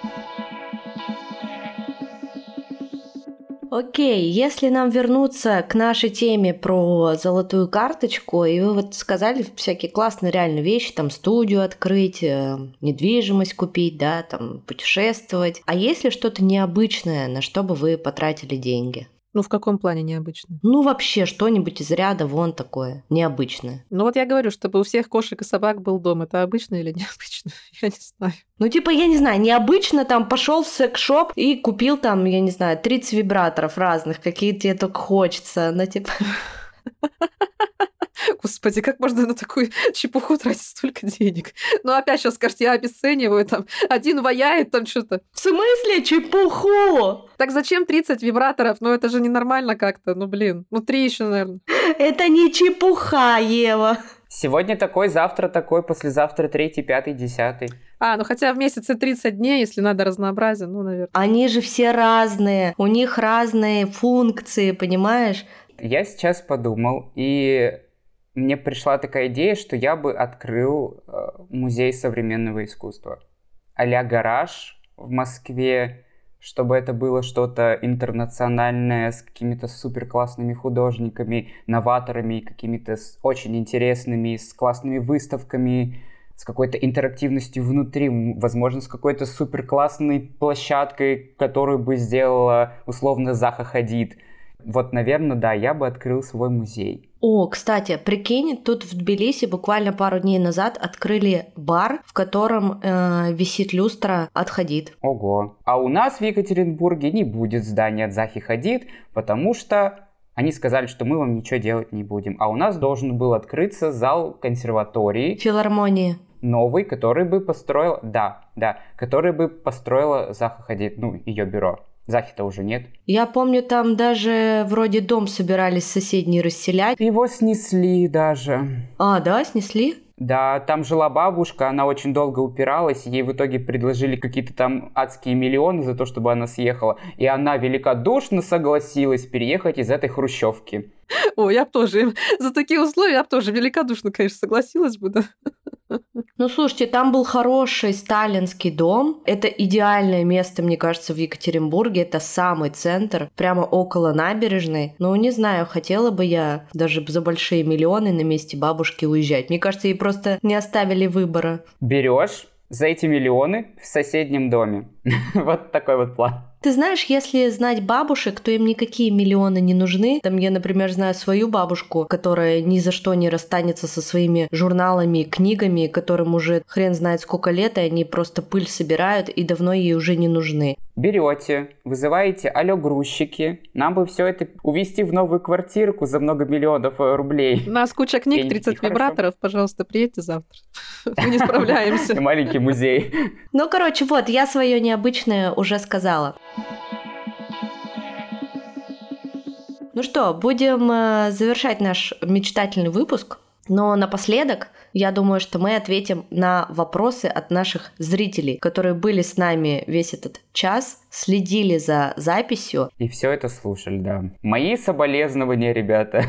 Окей, если нам вернуться к нашей теме про золотую карточку, и вы вот сказали всякие классные реально вещи, там студию открыть, э, недвижимость купить, да, там путешествовать. А есть ли что-то необычное, на что бы вы потратили деньги? Ну, в каком плане необычно? Ну, вообще, что-нибудь из ряда вон такое, необычное. Ну, вот я говорю, чтобы у всех кошек и собак был дом. Это обычно или *laughs* необычно? Я не знаю. Ну, типа, я не знаю, необычно там пошел в секс-шоп и купил там, я не знаю, 30 вибраторов разных, какие тебе только хочется. Ну, типа... *laughs* Господи, как можно на такую *laughs* чепуху тратить столько денег? Ну, опять сейчас скажете, я обесцениваю, там, один ваяет, там что-то. В смысле чепуху? Так зачем 30 вибраторов? Ну, это же ненормально как-то, ну, блин. Ну, три еще, наверное. Это не чепуха, Ева. Сегодня такой, завтра такой, послезавтра третий, пятый, десятый. А, ну хотя в месяце 30 дней, если надо разнообразие, ну, наверное. Они же все разные, у них разные функции, понимаешь? Я сейчас подумал, и мне пришла такая идея, что я бы открыл э, музей современного искусства. а гараж в Москве, чтобы это было что-то интернациональное с какими-то супер классными художниками, новаторами, какими-то очень интересными, с классными выставками, с какой-то интерактивностью внутри, возможно, с какой-то супер классной площадкой, которую бы сделала условно Заха Хадид – вот, наверное, да, я бы открыл свой музей. О, кстати, прикинь, тут в Тбилиси буквально пару дней назад открыли бар, в котором э, висит люстра от Хадид. Ого. А у нас в Екатеринбурге не будет здания от Захи Хадид, потому что они сказали, что мы вам ничего делать не будем. А у нас должен был открыться зал консерватории. Филармонии. Новый, который бы построил... Да, да. Который бы построила Заха Хадид, ну, ее бюро. Захи-то уже нет. Я помню, там даже вроде дом собирались соседние расселять. Его снесли даже. А, да, снесли? Да, там жила бабушка, она очень долго упиралась, ей в итоге предложили какие-то там адские миллионы за то, чтобы она съехала, и она великодушно согласилась переехать из этой хрущевки. *laughs* О, я бы тоже *laughs* за такие условия, я бы тоже великодушно, конечно, согласилась бы, да. *laughs* Ну, слушайте, там был хороший сталинский дом. Это идеальное место, мне кажется, в Екатеринбурге. Это самый центр, прямо около набережной. Но не знаю, хотела бы я даже за большие миллионы на месте бабушки уезжать. Мне кажется, ей просто не оставили выбора. Берешь за эти миллионы в соседнем доме. *laughs* вот такой вот план. Ты знаешь, если знать бабушек, то им никакие миллионы не нужны. Там я, например, знаю свою бабушку, которая ни за что не расстанется со своими журналами, книгами, которым уже хрен знает сколько лет, и они просто пыль собирают и давно ей уже не нужны. Берете, вызываете алло грузчики, нам бы все это увезти в новую квартирку за много миллионов э, рублей. У нас куча книг, 30 вибраторов, пожалуйста, приедьте завтра. *laughs* Мы не справляемся. *laughs* Маленький музей. Ну, короче, вот, я свое необычное уже сказала. Ну что, будем э, завершать наш мечтательный выпуск. Но напоследок, я думаю, что мы ответим на вопросы от наших зрителей, которые были с нами весь этот час, следили за записью. И все это слушали, да. Мои соболезнования, ребята.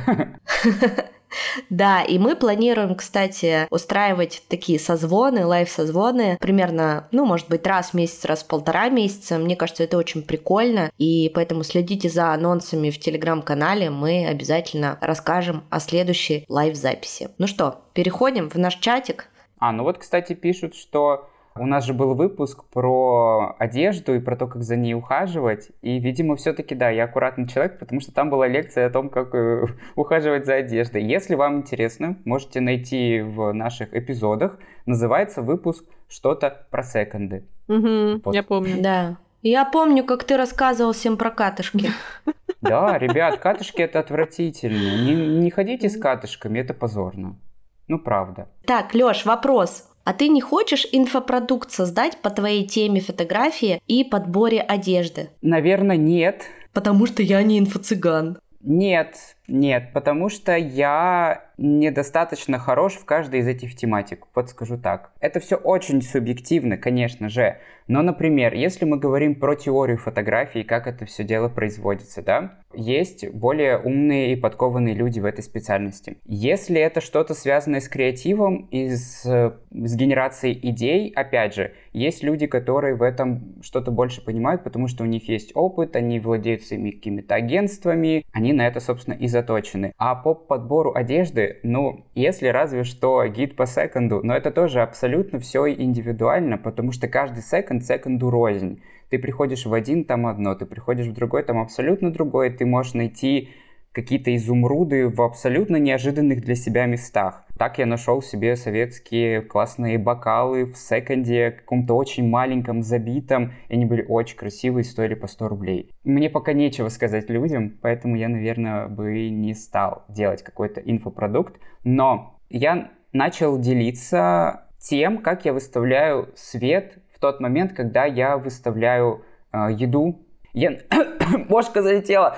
*laughs* Да, и мы планируем, кстати, устраивать такие созвоны, лайв-созвоны, примерно, ну, может быть, раз в месяц, раз в полтора месяца. Мне кажется, это очень прикольно, и поэтому следите за анонсами в телеграм-канале, мы обязательно расскажем о следующей лайв-записи. Ну что, переходим в наш чатик. А, ну вот, кстати, пишут, что у нас же был выпуск про одежду и про то, как за ней ухаживать. И, видимо, все-таки, да, я аккуратный человек, потому что там была лекция о том, как э, *laughs* ухаживать за одеждой. Если вам интересно, можете найти в наших эпизодах. Называется выпуск «Что-то про секонды». Угу, вот. Я помню. Да. Я помню, как ты рассказывал всем про катышки. *laughs* Да, ребят, катышки это отвратительно. Не, не ходите с катышками, это позорно. Ну, правда. Так, Лёш, вопрос. А ты не хочешь инфопродукт создать по твоей теме фотографии и подборе одежды? Наверное, нет. Потому что я не инфо-цыган. Нет, нет, потому что я недостаточно хорош в каждой из этих тематик. Вот скажу так. Это все очень субъективно, конечно же. Но, например, если мы говорим про теорию фотографии, как это все дело производится, да, есть более умные и подкованные люди в этой специальности. Если это что-то связанное с креативом и с, с генерацией идей, опять же, есть люди, которые в этом что-то больше понимают, потому что у них есть опыт, они владеют своими какими-то агентствами, они на это, собственно, и заточены. А по подбору одежды, ну, если разве что гид по секунду, но это тоже абсолютно все индивидуально, потому что каждый секунд секунду рознь. Ты приходишь в один, там одно, ты приходишь в другой, там абсолютно другое, ты можешь найти какие-то изумруды в абсолютно неожиданных для себя местах. Так я нашел себе советские классные бокалы в секонде, каком-то очень маленьком, забитом, и они были очень красивые, стоили по 100 рублей. Мне пока нечего сказать людям, поэтому я, наверное, бы не стал делать какой-то инфопродукт, но я начал делиться тем, как я выставляю свет в тот момент, когда я выставляю э, еду. Я... *coughs* Мошка залетела.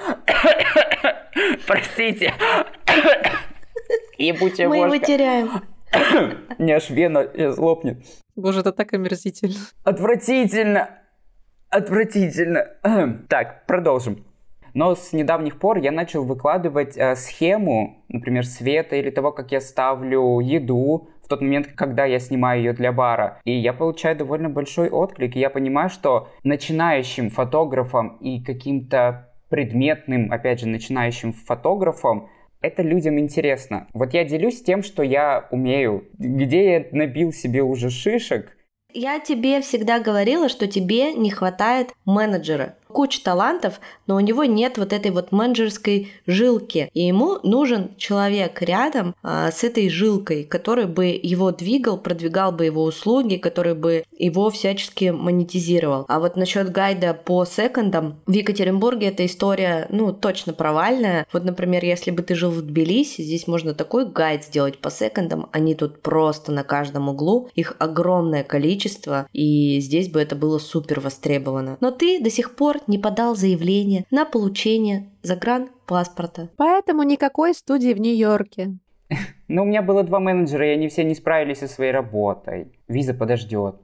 *laughs* Простите. Ебучая Мы его теряем. *coughs* Мне аж вена сейчас лопнет. Боже, это так омерзительно. Отвратительно. Отвратительно. *coughs* Так, продолжим. Но с недавних пор я начал выкладывать э, схему, например, света или того, как я ставлю еду в тот момент, когда я снимаю ее для бара. И я получаю довольно большой отклик. И я понимаю, что начинающим фотографам и каким-то предметным, опять же, начинающим фотографом, это людям интересно. Вот я делюсь тем, что я умею, где я набил себе уже шишек. Я тебе всегда говорила, что тебе не хватает менеджера куча талантов, но у него нет вот этой вот менеджерской жилки. И ему нужен человек рядом а, с этой жилкой, который бы его двигал, продвигал бы его услуги, который бы его всячески монетизировал. А вот насчет гайда по секондам, в Екатеринбурге эта история, ну, точно провальная. Вот, например, если бы ты жил в Тбилиси, здесь можно такой гайд сделать по секондам, они тут просто на каждом углу, их огромное количество, и здесь бы это было супер востребовано. Но ты до сих пор не подал заявление на получение загранпаспорта. Поэтому никакой студии в Нью-Йорке. Но у меня было два менеджера, и они все не справились со своей работой. Виза подождет.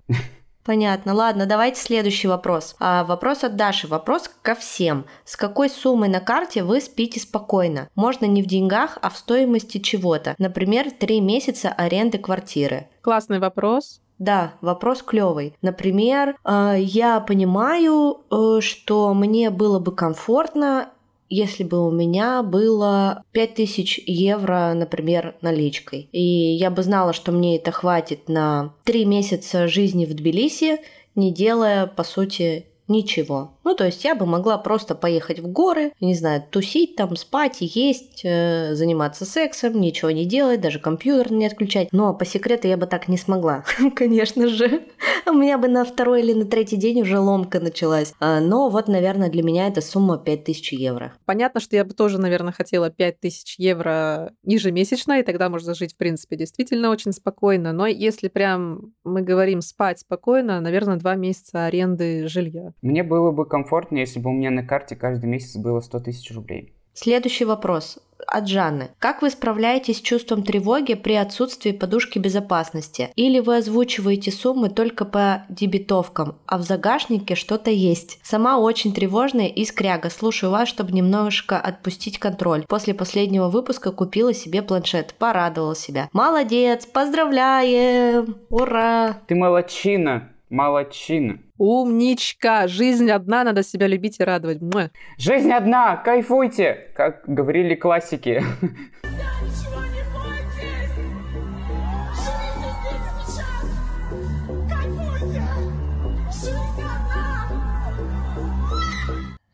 Понятно. Ладно, давайте следующий вопрос. А, вопрос от Даши. Вопрос ко всем. С какой суммой на карте вы спите спокойно? Можно не в деньгах, а в стоимости чего-то. Например, три месяца аренды квартиры. Классный вопрос. Да, вопрос клевый. Например, э, я понимаю, э, что мне было бы комфортно если бы у меня было 5000 евро, например, наличкой. И я бы знала, что мне это хватит на 3 месяца жизни в Тбилиси, не делая, по сути, ничего. Ну, то есть я бы могла просто поехать в горы, не знаю, тусить там, спать, есть, э, заниматься сексом, ничего не делать, даже компьютер не отключать. Но по секрету я бы так не смогла, *laughs* конечно же. У меня бы на второй или на третий день уже ломка началась. А, но вот, наверное, для меня это сумма 5000 евро. Понятно, что я бы тоже, наверное, хотела 5000 евро ежемесячно, и тогда можно жить, в принципе, действительно очень спокойно. Но если прям мы говорим спать спокойно, наверное, два месяца аренды жилья. Мне было бы комфортнее, если бы у меня на карте каждый месяц было 100 тысяч рублей. Следующий вопрос от Жанны. Как вы справляетесь с чувством тревоги при отсутствии подушки безопасности? Или вы озвучиваете суммы только по дебетовкам, а в загашнике что-то есть? Сама очень тревожная и скряга. Слушаю вас, чтобы немножко отпустить контроль. После последнего выпуска купила себе планшет. Порадовала себя. Молодец! Поздравляем! Ура! Ты молодчина! Молодчина. Умничка! Жизнь одна, надо себя любить и радовать. Муа. Жизнь одна, кайфуйте, как говорили классики.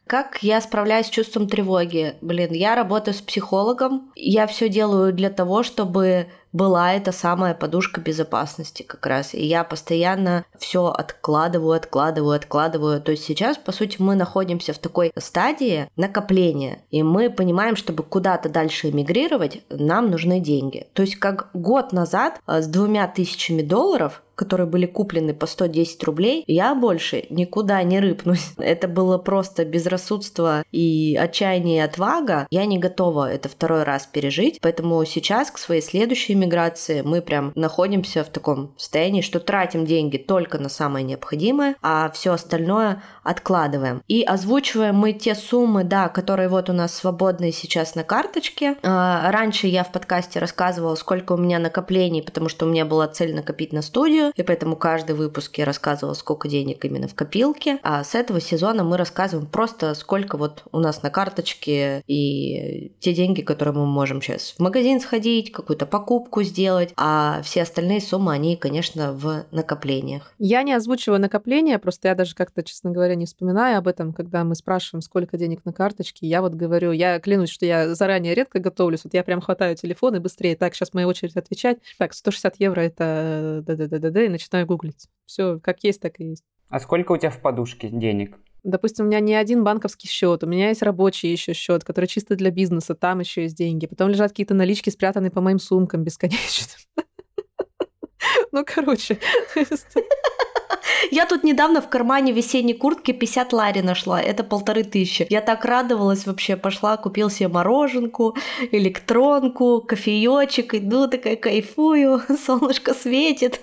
Как я справляюсь с чувством тревоги? Блин, я работаю с психологом. Я все делаю для того, чтобы была эта самая подушка безопасности как раз. И я постоянно все откладываю, откладываю, откладываю. То есть сейчас, по сути, мы находимся в такой стадии накопления. И мы понимаем, чтобы куда-то дальше эмигрировать, нам нужны деньги. То есть как год назад а, с двумя тысячами долларов которые были куплены по 110 рублей, я больше никуда не рыпнусь. *laughs* Это было просто безрассудство и отчаяние и отвага. Я не готова это второй раз пережить, поэтому сейчас к своей следующей миграции мы прям находимся в таком состоянии, что тратим деньги только на самое необходимое, а все остальное откладываем. И озвучиваем мы те суммы, да, которые вот у нас свободные сейчас на карточке. А, раньше я в подкасте рассказывала, сколько у меня накоплений, потому что у меня была цель накопить на студию, и поэтому каждый выпуск я рассказывала, сколько денег именно в копилке. А с этого сезона мы рассказываем просто, сколько вот у нас на карточке и те деньги, которые мы можем сейчас в магазин сходить, какую-то покупку покупку сделать, а все остальные суммы, они, конечно, в накоплениях. Я не озвучиваю накопления, просто я даже как-то, честно говоря, не вспоминаю об этом, когда мы спрашиваем, сколько денег на карточке. Я вот говорю, я клянусь, что я заранее редко готовлюсь, вот я прям хватаю телефон и быстрее, так, сейчас моя очередь отвечать. Так, 160 евро это да-да-да-да, и начинаю гуглить. Все как есть, так и есть. А сколько у тебя в подушке денег? Допустим, у меня не один банковский счет, у меня есть рабочий еще счет, который чисто для бизнеса, там еще есть деньги. Потом лежат какие-то налички, спрятанные по моим сумкам бесконечно. *laughs* Ну, короче. *laughs* Я тут недавно в кармане весенней куртки 50 лари нашла. Это полторы тысячи. Я так радовалась вообще. Пошла, купил себе мороженку, электронку, кофеечек. Иду такая кайфую. *laughs* Солнышко светит.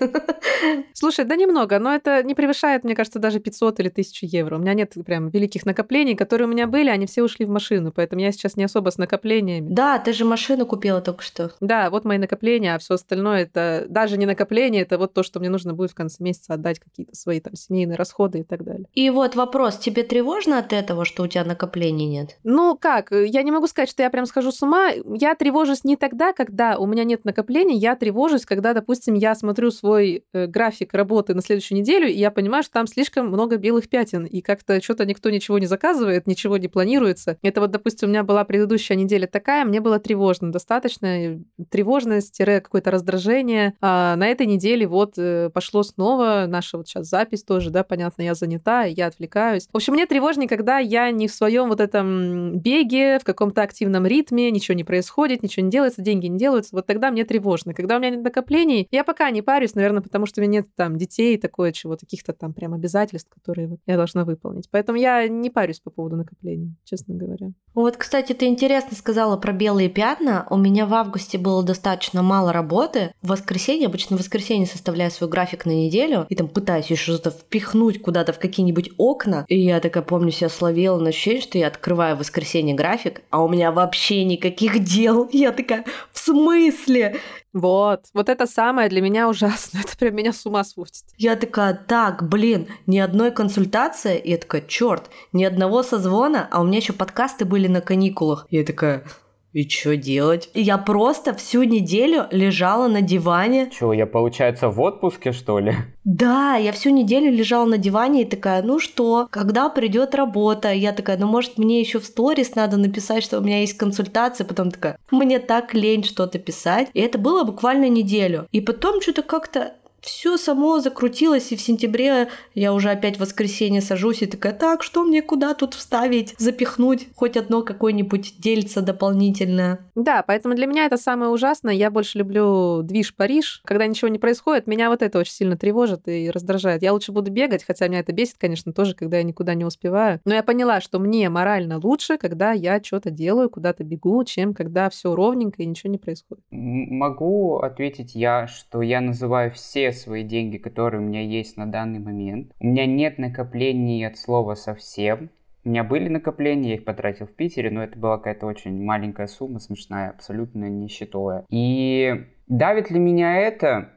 Слушай, да немного, но это не превышает, мне кажется, даже 500 или 1000 евро. У меня нет прям великих накоплений, которые у меня были, они все ушли в машину, поэтому я сейчас не особо с накоплениями. Да, ты же машину купила только что. Да, вот мои накопления, а все остальное это даже не накопление, это вот то, что мне нужно будет в конце месяца отдать какие-то свои там семейные расходы и так далее. И вот вопрос, тебе тревожно от этого, что у тебя накоплений нет? Ну как, я не могу сказать, что я прям схожу с ума. Я тревожусь не тогда, когда у меня нет накоплений, я тревожусь, когда, допустим, я смотрю свой э, график работы на следующую неделю, и я понимаю, что там слишком много белых пятен, и как-то что-то никто ничего не заказывает, ничего не планируется. Это вот, допустим, у меня была предыдущая неделя такая, мне было тревожно достаточно, тревожность, какое-то раздражение. А на этой неделе вот э, пошло снова наше вот сейчас запись тоже, да, понятно, я занята, я отвлекаюсь. В общем, мне тревожнее, когда я не в своем вот этом беге, в каком-то активном ритме, ничего не происходит, ничего не делается, деньги не делаются. Вот тогда мне тревожно. Когда у меня нет накоплений, я пока не парюсь, наверное, потому что у меня нет там детей, такое чего, каких-то там прям обязательств, которые вот я должна выполнить. Поэтому я не парюсь по поводу накоплений, честно говоря. Вот, кстати, ты интересно сказала про белые пятна. У меня в августе было достаточно мало работы. В воскресенье, обычно в воскресенье составляю свой график на неделю и там пытаюсь еще что-то впихнуть куда-то в какие-нибудь окна. И я такая помню себя словила на ощущение, что я открываю в воскресенье график, а у меня вообще никаких дел. *laughs* Я такая, в смысле? Вот, вот это самое для меня ужасно. *laughs* Это прям меня с ума сводит. Я такая, так, блин, ни одной консультации. И я такая, черт, ни одного созвона, а у меня еще подкасты были на каникулах. Я такая, и что делать? Я просто всю неделю лежала на диване. Че, я, получается, в отпуске, что ли? Да, я всю неделю лежала на диване и такая, ну что, когда придет работа? Я такая, ну может мне еще в сторис надо написать, что у меня есть консультация. Потом такая, мне так лень что-то писать. И это было буквально неделю. И потом что-то как-то все само закрутилось, и в сентябре я уже опять в воскресенье сажусь и такая, так, что мне куда тут вставить, запихнуть хоть одно какое-нибудь дельце дополнительное. Да, поэтому для меня это самое ужасное. Я больше люблю движ Париж. Когда ничего не происходит, меня вот это очень сильно тревожит и раздражает. Я лучше буду бегать, хотя меня это бесит, конечно, тоже, когда я никуда не успеваю. Но я поняла, что мне морально лучше, когда я что-то делаю, куда-то бегу, чем когда все ровненько и ничего не происходит. Могу ответить я, что я называю все свои деньги, которые у меня есть на данный момент. У меня нет накоплений от слова совсем. У меня были накопления, я их потратил в Питере, но это была какая-то очень маленькая сумма, смешная, абсолютно нищетовая. И давит ли меня это?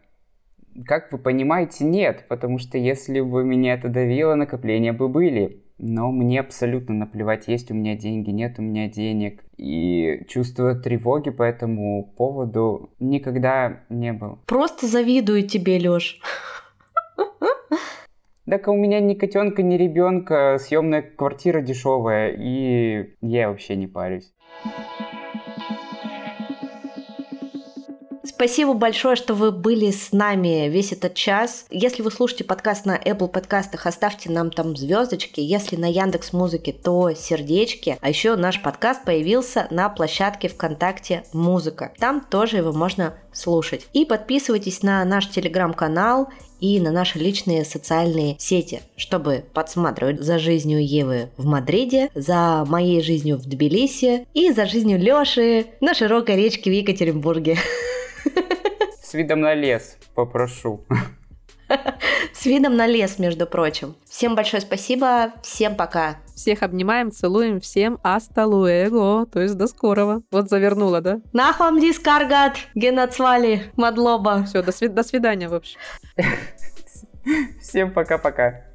Как вы понимаете, нет, потому что если бы меня это давило, накопления бы были. Но мне абсолютно наплевать, есть у меня деньги, нет у меня денег. И чувство тревоги по этому поводу никогда не было. Просто завидую тебе, Лёш. Так а у меня ни котенка, ни ребенка, съемная квартира дешевая, и я вообще не парюсь. Спасибо большое, что вы были с нами весь этот час. Если вы слушаете подкаст на Apple подкастах, оставьте нам там звездочки. Если на Яндекс Музыке, то сердечки. А еще наш подкаст появился на площадке ВКонтакте Музыка. Там тоже его можно слушать. И подписывайтесь на наш телеграм-канал и на наши личные социальные сети, чтобы подсматривать за жизнью Евы в Мадриде, за моей жизнью в Тбилиси и за жизнью Лёши на широкой речке в Екатеринбурге. *laughs* С видом на лес, попрошу. С видом на лес, между прочим. Всем большое спасибо, всем пока. Всех обнимаем, целуем, всем аста луэго, то есть до скорого. Вот завернула, да? Нахуам дискаргат, геноцвали, мадлоба. Все, до, сви- до свидания, в общем. Всем пока-пока.